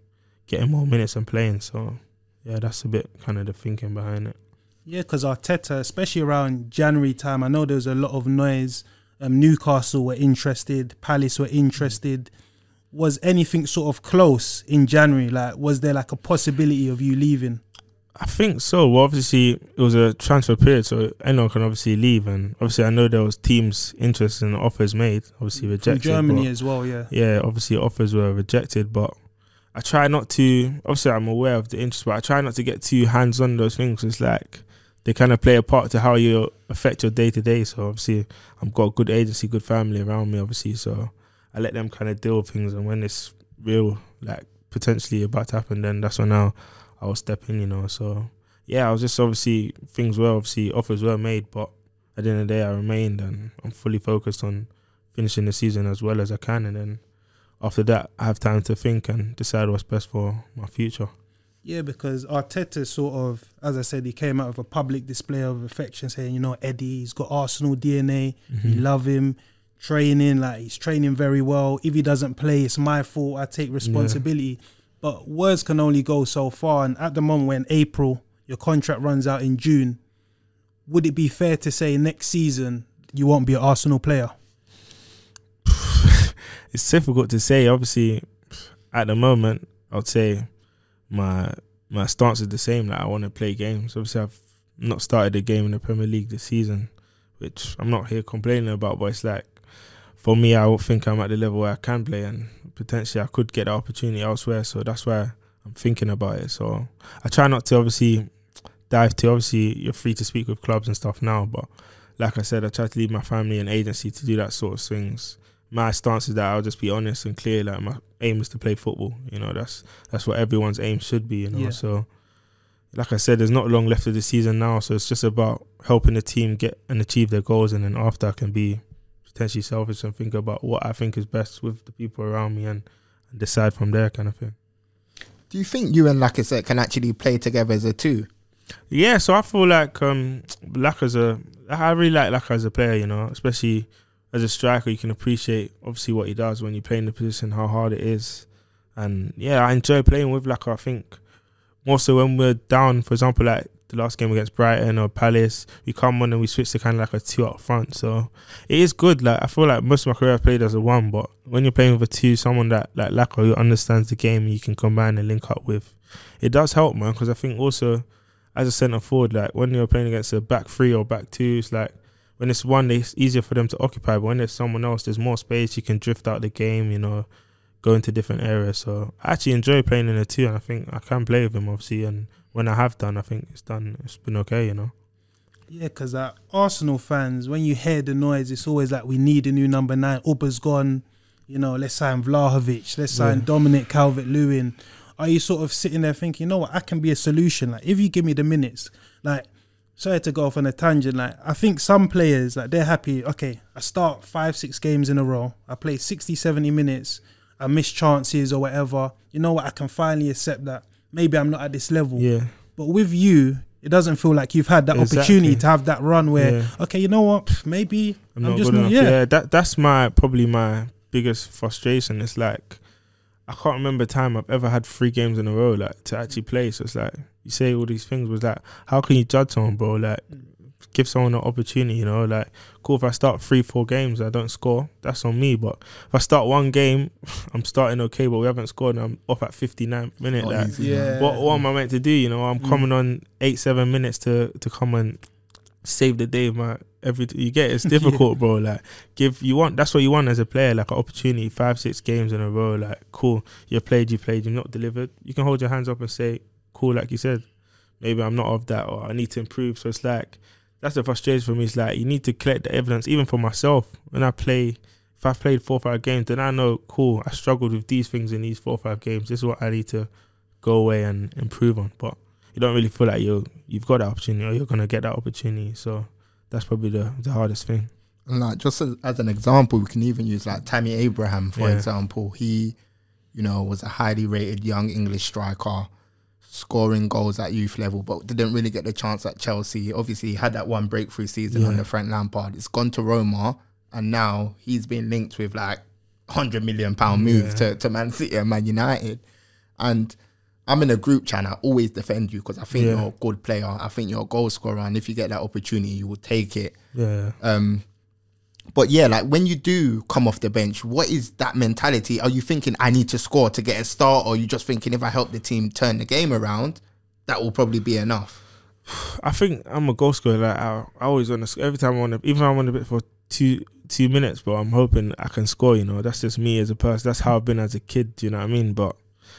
getting more minutes and playing so yeah that's a bit kind of the thinking behind it Yeah, because Arteta, especially around January time, I know there was a lot of noise. Um, Newcastle were interested, Palace were interested. Was anything sort of close in January? Like, was there like a possibility of you leaving? I think so. Well, obviously it was a transfer period, so anyone can obviously leave, and obviously I know there was teams interested and offers made, obviously From rejected. Germany as well, yeah. yeah, obviously offers were rejected, but I try not to. Obviously, I'm aware of the interest, but I try not to get too hands on those things. It's like they kind of play a part to how you affect your day to day. So obviously, I've got a good agency, good family around me, obviously. So I let them kind of deal with things, and when it's real, like potentially about to happen, then that's when I'll I'll stepping, you know. So yeah, I was just obviously things were obviously offers were made, but at the end of the day, I remained, and I'm fully focused on finishing the season as well as I can, and then after that, I have time to think and decide what's best for my future. Yeah, because Arteta sort of, as I said, he came out of a public display of affection, saying, you know, Eddie, he's got Arsenal DNA. We mm-hmm. love him. Training, like he's training very well. If he doesn't play, it's my fault. I take responsibility. But words can only go so far. And at the moment, when April, your contract runs out in June, would it be fair to say next season you won't be an Arsenal player? (laughs) It's difficult to say. Obviously, at the moment, I'd say my my stance is the same. Like I want to play games. Obviously, I've not started a game in the Premier League this season, which I'm not here complaining about. But it's like for me, I think I'm at the level where I can play, and potentially I could get the opportunity elsewhere. So that's why I'm thinking about it. So I try not to obviously dive to. Obviously, you're free to speak with clubs and stuff now, but like I said, I try to leave my family and agency to do that sort of things. My stance is that I'll just be honest and clear. Like my aim is to play football. You know, that's that's what everyone's aim should be. You know, Yeah. so like I said, there's not long left of the season now, so it's just about helping the team get and achieve their goals, and then after I can be potentially selfish and think about what I think is best with the people around me and, and decide from there, kind of thing. Do you think you and Lacazette can actually play together as a two? Yeah, so I feel like um Laca as a I really like Laca as a player, you know, especially as a striker you can appreciate obviously what he does when you play in the position, how hard it is. And yeah, I enjoy playing with Laca, I think. More so when we're down, for example, like the last game against Brighton or Palace, we come on and we switch to kind of like a two up front. So it is good. Like I feel like most of my career I've played as a one, but when you're playing with a two, someone that like Laca who understands the game, you can combine and link up with. It does help, man, because I think also as a centre forward, like when you're playing against a back three or back two, it's like when it's one, it's easier for them to occupy. But when there's someone else, there's more space. You can drift out the game, you know, go into different areas. So I actually enjoy playing in a two, and I think I can play with him, obviously. And when I have done, I think it's done. It's been okay, you know. Yeah, because uh, Arsenal fans, when you hear the noise, it's always like we need a new number nine. Oba's gone. You know, let's sign Vlahovic. Let's sign Yeah. Dominic Calvert-Lewin. Are you sort of sitting there thinking, you know what, I can be a solution? Like, if you give me the minutes, like, sorry to go off on a tangent. Like, I think some players, like, they're happy. Okay, I start five, six games in a row. I play 60, 70 minutes. I miss chances or whatever. You know what? I can finally accept that maybe I'm not at this level. Yeah, But with you, it doesn't feel like you've had that Exactly. opportunity to have that run where, Yeah. okay, you know what? Maybe I'm, I'm, just not. Yeah. Yeah. that that's my probably my biggest frustration. It's like I can't remember a time I've ever had three games in a row like to actually play. So it's like you say all these things was like, how can you judge someone, bro? Like mm. Give someone an opportunity, you know, like cool if I start three, four games, I don't score, that's on me. But if I start one game, (laughs) I'm starting okay, but we haven't scored and I'm off at 59th minute. Like easy, Yeah. what what am I meant to do? You know, I'm Mm. coming on eight, seven minutes to to come and save the day, man. Every you get it, it's (laughs) difficult, bro. Like give you want that's what you want as a player, like an opportunity, five, six games in a row. Like cool, you played, you played, you've not delivered. You can hold your hands up and say, cool, like you said, maybe I'm not of that, or I need to improve. So it's like that's the frustration for me. It's like you need to collect the evidence, even for myself. When I play, if I've played four or five games, then I know, cool, I struggled with these things in these four or five games. This is what I need to go away and improve on. But you don't really feel like you you've got that opportunity or you're gonna get that opportunity. So that's probably the the hardest thing. And like just as, as an example, we can even use like Tammy Abraham for Yeah. example. He, you know, was a highly rated young English striker, scoring goals at youth level, but didn't really get the chance at Chelsea. Obviously, he had that one breakthrough season Yeah. under Frank Lampard. It's gone to Roma, and now he's been linked with like hundred million pound move Yeah. to, to Man City and Man United. And I'm in a group chat. And I always defend you because I think Yeah. you're a good player. I think you're a goal scorer, and if you get that opportunity, you will take it. Yeah. Um, but yeah, like when you do come off the bench, what is that mentality? Are you thinking I need to score to get a start, or you just thinking if I help the team turn the game around, that will probably be enough? I think I'm a goal scorer. Like I, I always want to. Every time I want to, even I'm on a bit for two two minutes, but I'm hoping I can score. You know, that's just me as a person. That's how I've been as a kid. You know what I mean? But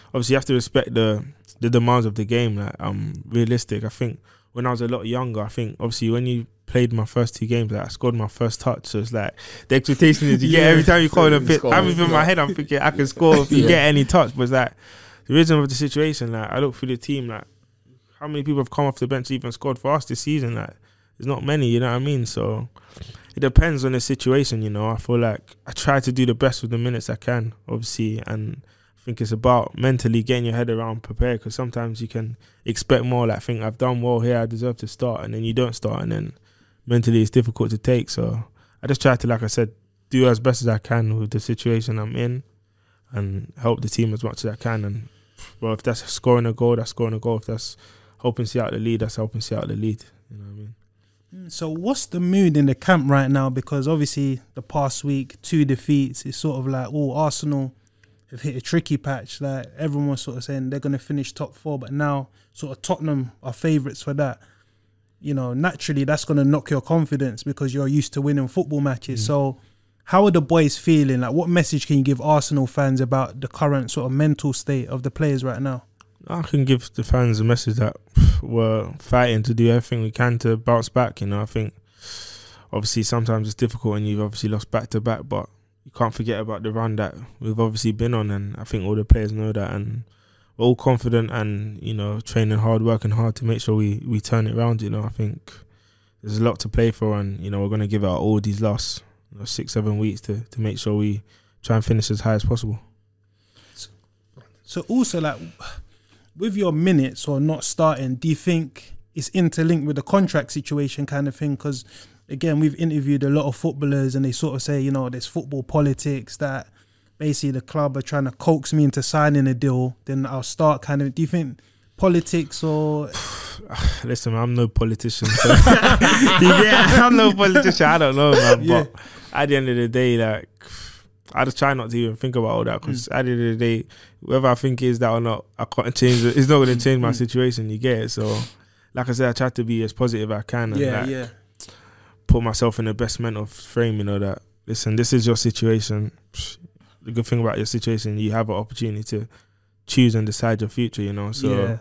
obviously, you have to respect the the demands of the game. Like I'm realistic. I think when I was a lot younger, I think obviously when you played my first two games, like, I scored my first touch. So it's like the expectation is you get Yeah. every time you call in a (laughs) You pit. I'm even in my head. I'm thinking I can score if you Yeah. get any touch. But it's like the reason of the situation. Like I look through the team. Like how many people have come off the bench even scored for us this season? Like, there's not many, you know what I mean? So it depends on the situation, you know. I feel like I try to do the best with the minutes I can, obviously, and I think it's about mentally getting your head around prepared because sometimes you can expect more, like, think I've done well here, I deserve to start, and then you don't start, and then mentally it's difficult to take. So I just try to, like I said, do as best as I can with the situation I'm in and help the team as much as I can. And well, if that's scoring a goal, that's scoring a goal. If that's helping see out the lead, that's helping see out the lead. You know what I mean? Mm, So what's the mood in the camp right now? Because obviously the past week, two defeats, it's sort of like, oh, Arsenal have hit a tricky patch. Like everyone was sort of saying they're gonna finish top four, but now sort of Tottenham are favourites for that. You know, naturally that's gonna knock your confidence because you're used to winning football matches. Mm. So how are the boys feeling? Like what message can you give Arsenal fans about the current sort of mental state of the players right now? I can give the fans a message that we're fighting to do everything we can to bounce back. You know, I think obviously sometimes it's difficult when you've obviously lost back to back, but you can't forget about the run that we've obviously been on, and I think all the players know that, and we're all confident and you know training hard, working hard to make sure we we turn it around. You know, I think there's a lot to play for, and you know we're going to give out all these last you know, six seven weeks to to make sure we try and finish as high as possible. So also like with your minutes or not starting, do you think it's interlinked with the contract situation kind of thing? Because again, we've interviewed a lot of footballers and they sort of say, you know, there's football politics that basically the club are trying to coax me into signing a deal. Then I'll start kind of. Do you think politics or (sighs) Listen, I'm no politician. So (laughs) (laughs) yeah, I'm no politician. I don't know, man. Yeah. But at the end of the day, like, I just try not to even think about all that because Mm. at the end of the day, whether I think is that or not, I can't change it. It's not going to change my Mm. situation. You get it? So, like I said, I try to be as positive as I can and yeah, like, yeah. put myself in the best mental frame. You know that. Listen, this is your situation. The good thing about your situation, you have an opportunity to choose and decide your future. You know, so yeah.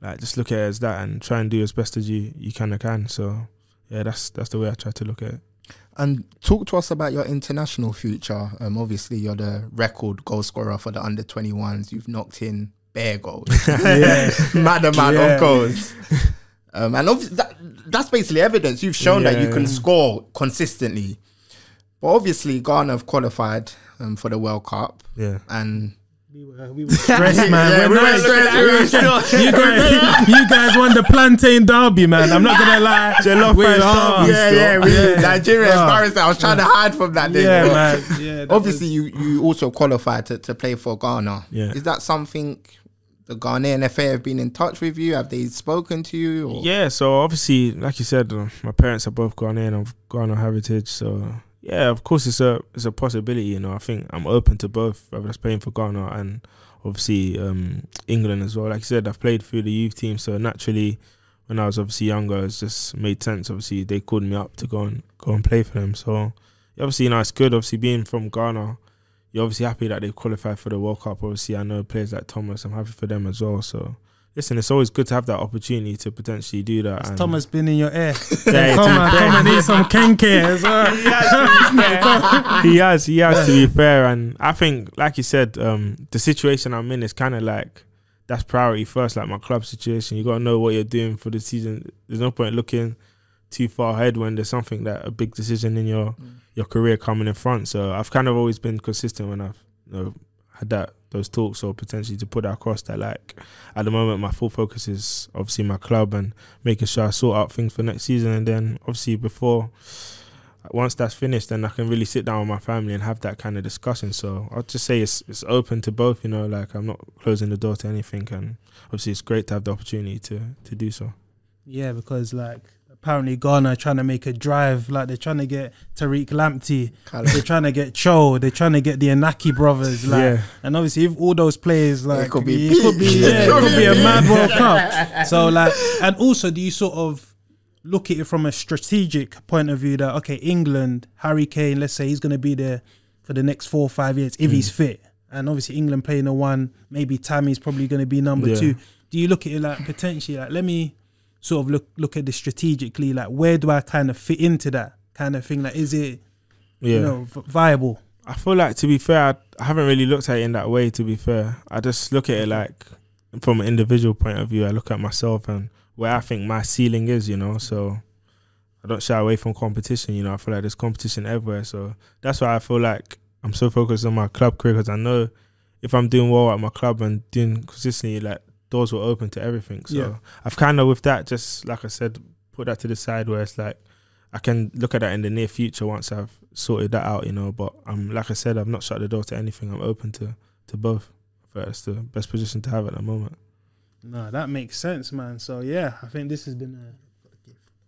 like just look at it as that and try and do as best as you you kind of can. So yeah, that's that's the way I try to look at it. And talk to us about your international future. Um, obviously, you're the record goal scorer for the under 21s. You've knocked in bare goals, (laughs) Yeah. mad amount Yeah. of goals. Um, and obviously, that, that's basically evidence. You've shown that you can score consistently. But obviously, Ghana have qualified um, for the World Cup, Yeah. and We were, we were (laughs) stressed, man. Yeah, We're we were stressed. We were (laughs) still- (laughs) you guys, you guys won the plantain derby, man. I'm not gonna lie. Jollof We rice are. derby. yeah, yeah, we Yeah. Nigeria Ah. embarrassed. I was trying to hide from that. Day, Yeah, but man. Yeah, Obviously, you you also qualified to, to play for Ghana. Yeah. Is that something the Ghanaian FA have been in touch with you? Have they spoken to you? Or? Yeah, so obviously, like you said, uh, my parents are both Ghanaian of Ghana heritage. So yeah, of course, it's a it's a possibility. You know, I think I'm open to both, whether it's playing for Ghana and obviously um, England as well. Like you said, I've played through the youth team, so naturally, when I was obviously younger, it just made sense. Obviously, they called me up to go and go and play for them. So obviously, you know, it's good. Obviously, being from Ghana. You're obviously happy that they qualified for the World Cup. Obviously, I know players like Thomas. I'm happy for them as well. So, listen, it's always good to have that opportunity to potentially do that. Has and- Thomas been in your ear? (laughs) Yeah, come to on, come on, need some kenkey as well. (laughs) (laughs) he has, he has to be fair, and I think, like you said, um, the situation I'm in is kind of like that's priority first. Like my club situation, you got to know what you're doing for the season. There's no point looking too far ahead when there's something that a big decision in your your career coming in front. So I've kind of always been consistent when I've you know had that those talks or potentially to put that across that like at the moment my full focus is obviously my club and making sure I sort out things for next season and then obviously before once that's finished then I can really sit down with my family and have that kind of discussion. So I'll just say it's it's open to both, you know, like I'm not closing the door to anything and obviously it's great to have the opportunity to to do so. Yeah, because like apparently Ghana trying to make a drive, like they're trying to get Tariq Lamptey, they're trying to get Cho, they're trying to get the Iñaki brothers, like, Yeah. and obviously if all those players like could be it could be, yeah, it could be a mad (laughs) World Cup. So like, and also do you sort of look at it from a strategic point of view that okay, England, Harry Kane, let's say he's going to be there for the next four or five years if Mm. he's fit, and obviously England playing the one, maybe Tammy's probably going to be number Yeah. two. Do you look at it like potentially like let me sort of look look at this strategically like where do I kind of fit into that kind of thing like is it Yeah. you know v- viable I feel like to be fair, I, I haven't really looked at it in that way. To be fair, I just look at it like from an individual point of view. I look at myself and where I think my ceiling is. You know, so I don't shy away from competition. You know, I feel like there's competition everywhere. So that's why I feel like I'm so focused on my club career because I know if I'm doing well at my club and doing consistently, like doors will open to everything. So Yeah. I've kind of with that, just like I said, put that to the side where it's like I can look at that in the near future once I've sorted that out, you know. But I'm like I said, I've not shut the door to anything. I'm open to to both. That's the best position to have at the moment. no that makes sense man so yeah I think this has been a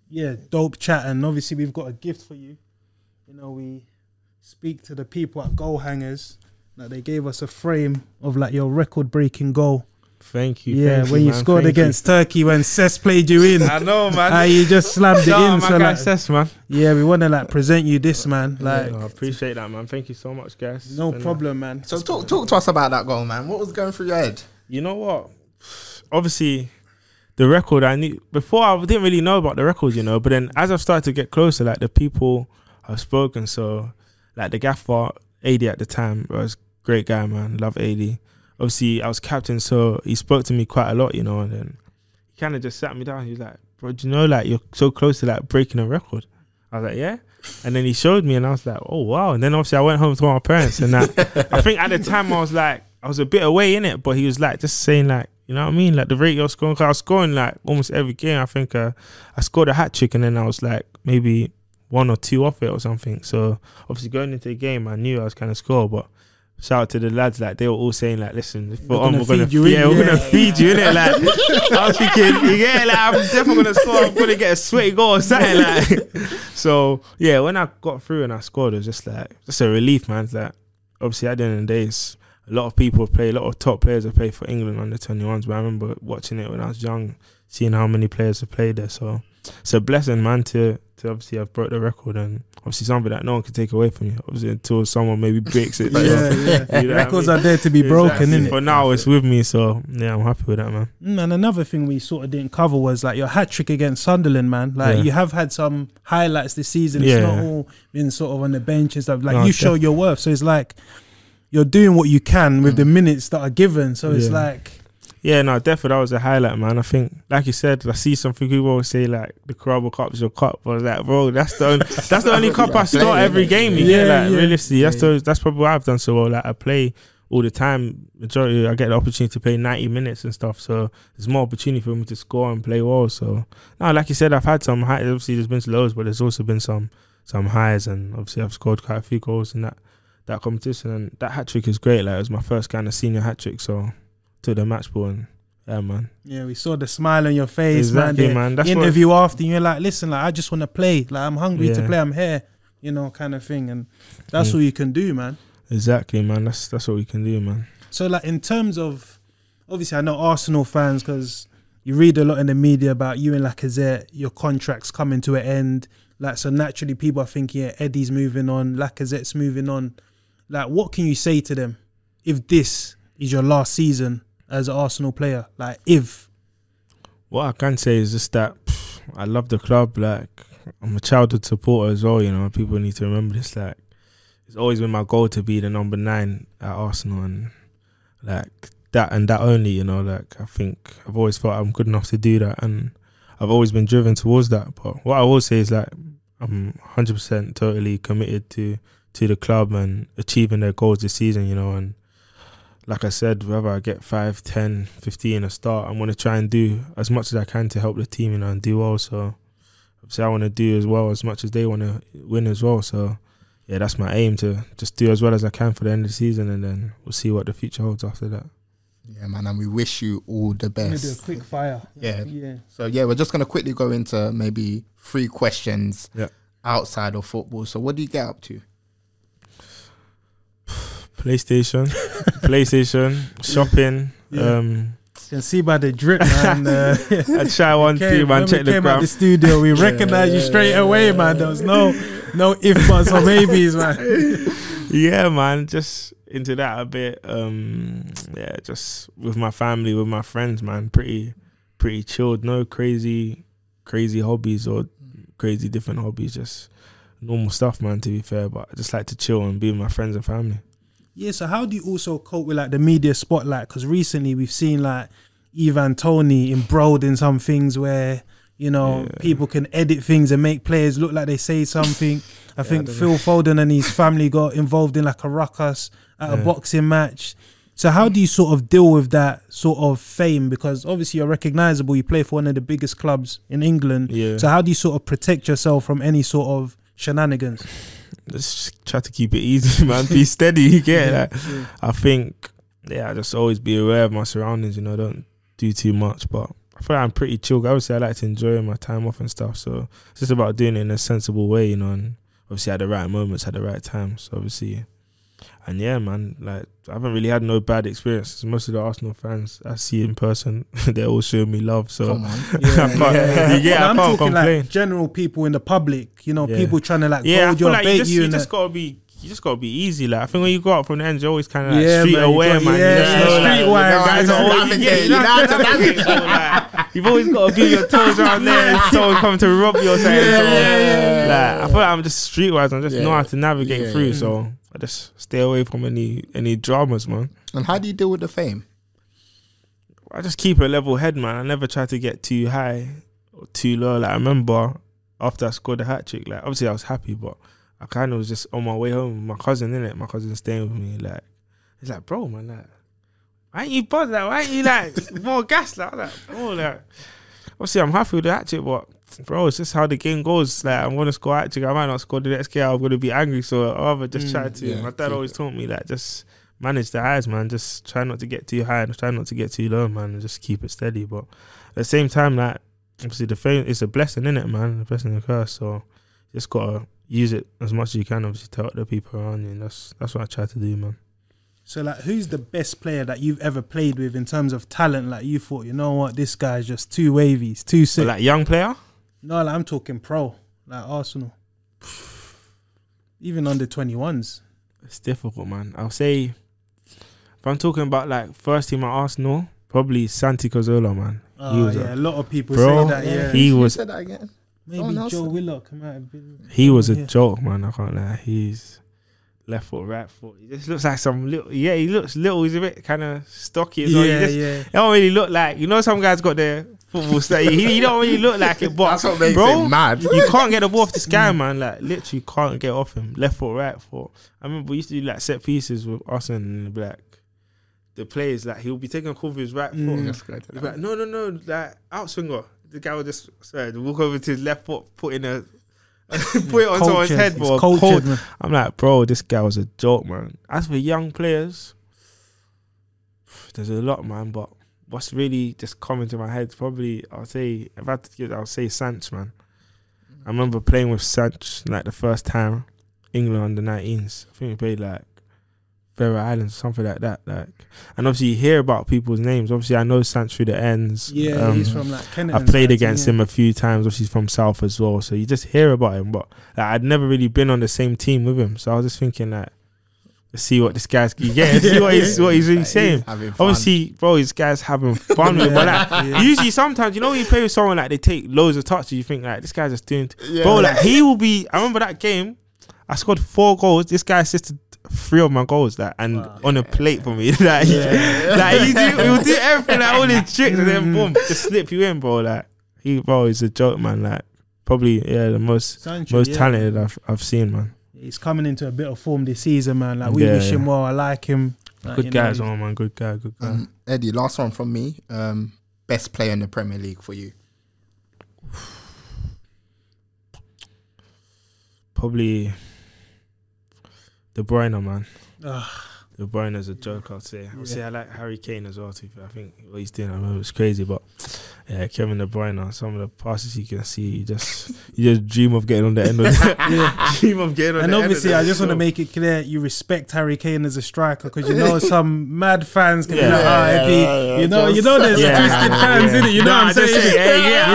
yeah dope chat and obviously we've got a gift for you you know we speak to the people at Goal Hangers that they gave us a frame of like your record breaking goal Thank you. yeah thank when you man, scored thank you. against Turkey when Cess played you in I know, man. Ah, you just slammed it in. my So like, Sess, man. yeah, we want to like present you this, man. Like, I appreciate that, man. Thank you so much, guys. no And, uh, problem, man. So talk talk to us about that goal, man. What was going through your head? you know what? Obviously, the record I knew before I didn't really know about the record, you know. But then as I've started to get closer, like the people I've spoken, so like the gaffer Aidy at the time was great guy, man. Love Aidy. Obviously, I was captain, so he spoke to me quite a lot, you know. And then he kind of just sat me down. He was like, "Bro, do you know like you're so close to like breaking a record?" I was like, "Yeah." And then he showed me, and I was like, "Oh wow!" And then obviously I went home to my parents, and that I think at the time I was like, I was a bit away in it, but he was like just saying like, you know what I mean, like the rate you're scoring. 'cause I was scoring like almost every game. I think uh, I scored a hat trick, and then I was like maybe one or two off it or something. So obviously going into the game, I knew I was kind of score, but shout out to the lads, like they were all saying like, listen, we're, We're on, gonna we're gonna feed you yeah, in, we're yeah. gonna feed you in it. Like (laughs) I was thinking, yeah, like I'm definitely gonna score. I'm gonna get a sweaty goal or something. Like (laughs) so, yeah. When I got through and I scored, it was just like just a relief, man. It's Like obviously at the end of the day, it's, a lot of people have played, a lot of top players have played for England under 21s. But I remember watching it when I was young, seeing how many players have played there. So it's a blessing, man, to to obviously have broke the record and obviously something that no one can take away from you. Obviously until someone maybe breaks it. (laughs) So, yeah, yeah. you know what I Records mean? are there to be broken, Exactly. innit? For now, it's with me, so yeah, I'm happy with that, man. Mm, And another thing we sort of didn't cover was like your hat trick against Sunderland, man. Like Yeah. you have had some highlights this season. Yeah. It's not all been sort of on the bench and stuff. Like No, you show your worth. So it's like you're doing what you can with the minutes that are given. So it's like Yeah, no, definitely that was a highlight, man. I think, like you said, I see some people always say like the Carabao Cup's your cup, but I was like, bro, that's the only, (laughs) that's the only cup I start every game. You Yeah, like yeah. realistically, that's the, that's probably why I've done so well. Like I play all the time. Majority, I get the opportunity to play ninety minutes and stuff. So there's more opportunity for me to score and play well. So now, like you said, I've had some highs. Obviously, there's been lows, but there's also been some some highs, and obviously I've scored quite a few goals in that that competition. And that hat trick is great. Like it was my first kind of senior hat trick, so took the match ball and yeah, man. yeah, we saw the smile on your face, Exactly, man. man. The That's what- interview after, and you're like, listen, like I just want to play. Like I'm hungry to play. I'm here, you know, kind of thing. And that's Yeah. all you can do, man. Exactly, man. That's that's what we can do, man. So, like, in terms of, obviously, I know Arsenal fans because you read a lot in the media about you and Lacazette, your contracts coming to an end. Like, so naturally, people are thinking, yeah, Eddie's moving on, Lacazette's moving on. Like, what can you say to them if this is your last season as an Arsenal player? Like, if What I can say is just that pff, I love the club. Like I'm a childhood supporter as well. You know, people need to remember this. Like it's always been my goal to be the number nine at Arsenal, and like that and that only. You know, like I think I've always thought I'm good enough to do that, and I've always been driven towards that. But what I will say is like I'm 100 percent totally committed to to the club and achieving their goals this season. You know, and like I said, whether I get 5, 10, 15 a start, I'm going to try and do as much as I can to help the team, you know, and do well. So, obviously, I want to do as well as much as they want to win as well. So, yeah, that's my aim to just do as well as I can for the end of the season, and then we'll see what the future holds after that. Yeah, man, and we wish you all the I'm do a best. quick fire. Yeah. Yeah. So yeah, we're just gonna quickly go into maybe three questions Yeah. outside of football. So what do you get up to? PlayStation, (laughs) PlayStation, shopping. Yeah. Um, You can see by the drip, man. Uh, (laughs) I try one, came, two, man. Check the came out the studio, we recognized you straight away, man. There was no no if buts or maybes, man. (laughs) yeah, man, just into that a bit. Um, yeah, just with my family, with my friends, man. Pretty, pretty chilled. No crazy, crazy hobbies or crazy different hobbies. Just normal stuff, man. To be fair, but I just like to chill and be with my friends and family. Yeah, so how do you also cope with like the media spotlight? Because recently we've seen like Ivan Toney embroiled in some things where you know Yeah. people can edit things and make players look like they say something. I (laughs) think Phil Foden and his family got involved in like a ruckus at a boxing match. So how do you sort of deal with that sort of fame? Because obviously you're recognizable. You play for one of the biggest clubs in England. Yeah. So how do you sort of protect yourself from any sort of shenanigans? Just try to keep it easy, (laughs) man. Be steady. You get it? Like, I think, yeah, just always be aware of my surroundings. You know, don't do too much. But I feel like I'm pretty chill. Obviously, I like to enjoy my time off and stuff. So it's just about doing it in a sensible way, you know, and obviously at the right moments, at the right times. obviously, and yeah, man, like I haven't really had no bad experiences. Most of the Arsenal fans I see in person, (laughs) they're all show me love. So Come on. (laughs) I can't, you get, But I I'm can't talking complain. like general people in the public, you know, Yeah. people trying to like yeah, I gold you feel or like you just, you. you just gotta be. You just gotta be easy, like I think when you go out from the end, you're always kind of like Yeah, street man, aware, got- man. yeah, you just yeah, know, like, streetwise, guys you are know, always, navigate, you know, you know how to navigate, so, like, You've always got to be your toes around there, and someone coming to rob you or something. so, like, I feel like I'm just streetwise. I just know how to navigate Yeah, through, yeah. so I just stay away from any any dramas, man. And how do you deal with the fame? I just keep a level head, man. I never try to get too high or too low. Like I remember after I scored the hat trick, like obviously I was happy, but I kind of was just on my way home with my cousin in it. My cousin staying with me, like he's like, bro, man, like why ain't you? Like why ain't you like (laughs) more gas? Like, like bro, like obviously I'm happy with the hat trick, but bro, it's just how the game goes. Like I'm gonna score hat trick, I might not score the next game. I'm gonna be angry, so I rather just mm. try to. yeah, my dad always it. taught me that just manage the highs, man. Just try not to get too high, and try not to get too low, man, and just keep it steady. But at the same time, like obviously the fame is a blessing, is it, man? A blessing and a curse. So just gotta use it as much as you can. Obviously, to help the people around you. And that's that's what I try to do, man. So like, who's the best player that you've ever played with in terms of talent? Like you thought, you know what, this guy's just too wavy, he's too sick. But like young player, no, like I'm talking pro, like Arsenal, even under twenty ones. it's difficult, man. I'll say if I'm talking about like first team at Arsenal, probably Santi Cazorla, man. Oh was a- yeah, a lot of people Bro, say that. Yeah, he was Say that again. maybe Joe Willock might have been. He was a Yeah. joke, man. I can't lie. He's left foot, right foot. He just looks like some little. Yeah, he looks little. He's a bit kind of stocky as well. He Yeah, just, yeah. He don't really look like. You know, some guys got their football style. He, he don't really look like it. But That's what makes bro, it mad. you can't get the ball off this guy, man. Like literally, can't get off him. Left foot, right foot. I remember we used to do like set pieces with us and like the players. Like he'll be taking a call with his right foot. Mm. Let's go to He'll that. be like, no, no, no, like outswinger. The guy would just sorry, walk over to his left foot, put in a (laughs) put it on someone's Cultured. head, bro. cultured, Cold. I'm like, bro, this guy was a joke, man. As for young players, (sighs) there's a lot, man. But what's really just coming to my head, probably, I'll say, if I had to give, I'll say Sanch, man. I remember playing with Sanch like the first time, England under 19s. I think we played like Faroe Islands, something like that. Like, and obviously you hear about people's names. Obviously, I know Sanch through the ends. Yeah, Um, he's from like Kennedy. I played against him a few times. Obviously, he's from South as well, so you just hear about him. But like, I'd never really been on the same team with him, so I was just thinking like, see what this guy's yeah, (laughs) see what he's what he's really saying. Having fun. Obviously, bro, this guy's having fun with. it, But like, (laughs) Yeah. usually, sometimes you know when you play with someone like they take loads of touches, you think like this guy's just doing. Yeah. Bro, like he will be. I remember that game. I scored four goals. This guy assisted three of my goals, like, and on a plate for me. (laughs) like, like he do, he'll do everything, like all his tricks, and then mm. boom, just slip you in, bro. Like he, bro, is a joke, man. Like probably, yeah, the most Sancho, most yeah. talented I've I've seen, man. He's coming into a bit of form this season, man. Like we Yeah, wish him well. I like him. Like, Good you know, guy as well, man. Good guy, good guy. Um, Eddie, last one from me. Um, best player in the Premier League for you. probably De Bruyne, man. Ugh. De Bruyne is a joke, I'd say. I'd say I like Harry Kane as well. Too. I think what he's doing, I know it's crazy, but yeah, Kevin De Bruyne. Some of the passes you can see, you just you just dream of getting on the end of the (laughs) (laughs) dream of getting on. The end of it. And obviously, I just want to make it clear you respect Harry Kane as a striker because you know (laughs) some mad fans can be like, ah, Yeah, Eddie, yeah, yeah, you know, you know, there's Yeah. twisted fans in it. You know Nah, what I'm saying? say, hey, yeah,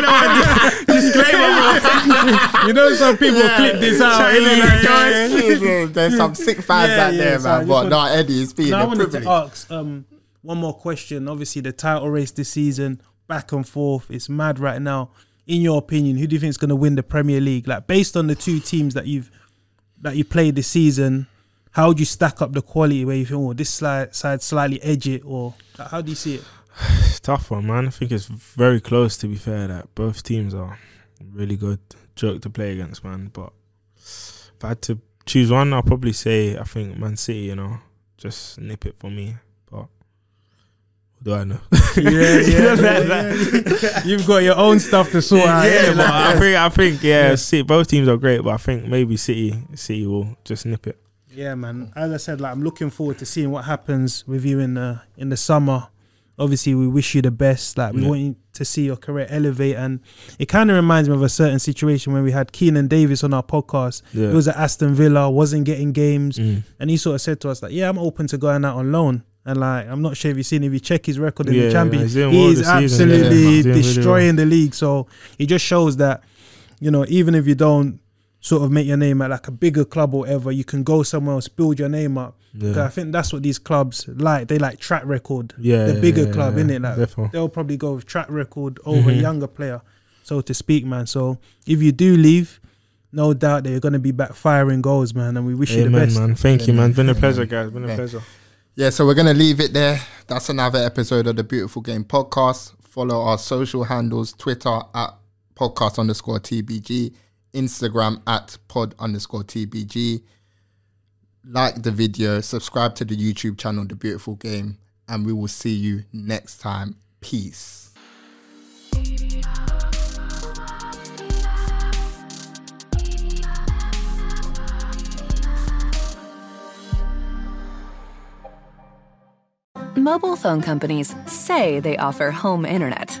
know? Disclaimer. You know, some people clip this out. Charlie. Like, yeah, yeah. guys, There's some sick fans Yeah, out yeah, there, man. just But no, Eddie, it's been Now I a wanted privilege. to ask um, one more question. Obviously, the title race this season, back and forth, it's mad right now. In your opinion, who do you think is going to win the Premier League? Like based on the two teams that you've that you played this season, how would you stack up the quality? Where you think, oh, this side side slightly edge it, or how do you see it? It's (sighs) tough one, man. I think it's very close. To be fair, that both teams are really good joke to play against, man. But if I had to choose one, I'll probably say I think Man City. You know, just nip it for me. But what do I know? (laughs) Yeah, yeah, (laughs) yeah, yeah. You've got your own stuff to sort out. yeah, innit? but I think I think yeah, Yeah. City, both teams are great, but I think maybe City City will just nip it. Yeah, man. As I said, like I'm looking forward to seeing what happens with you in the in the summer. Obviously, we wish you the best. Like we Yeah. want you to see your career elevate, and it kind of reminds me of a certain situation when we had Keinan Davis on our podcast. Yeah. He was at Aston Villa, wasn't getting games, Mm. and he sort of said to us like, "Yeah, I'm open to going out on loan." And like, I'm not sure if you've seen if you check his record in Yeah, the yeah, champion, he's he well is this season, absolutely yeah. Doing really destroying the league. So it just shows that you know, even if you don't sort of make your name at like a bigger club or whatever, you can go somewhere else, build your name up. 'Cause I think that's what these clubs like. They like track record. yeah, the yeah, bigger yeah, club, yeah, innit? Like Definitely. they'll probably go with track record over a Mhm. younger player, so to speak, man. So if you do leave, no doubt that you're gonna be back firing goals, man. And we wish you the best. man. Thank you, man. It's been a pleasure, guys. It's been a Amen. pleasure. Yeah, so we're gonna leave it there. That's another episode of the Beautiful Game Podcast. Follow our social handles: Twitter at podcast underscore TBG, Instagram at pod underscore TBG. Like the video, subscribe to the YouTube channel, The Beautiful Game, and we will see you next time. Peace. Mobile phone companies say they offer home internet.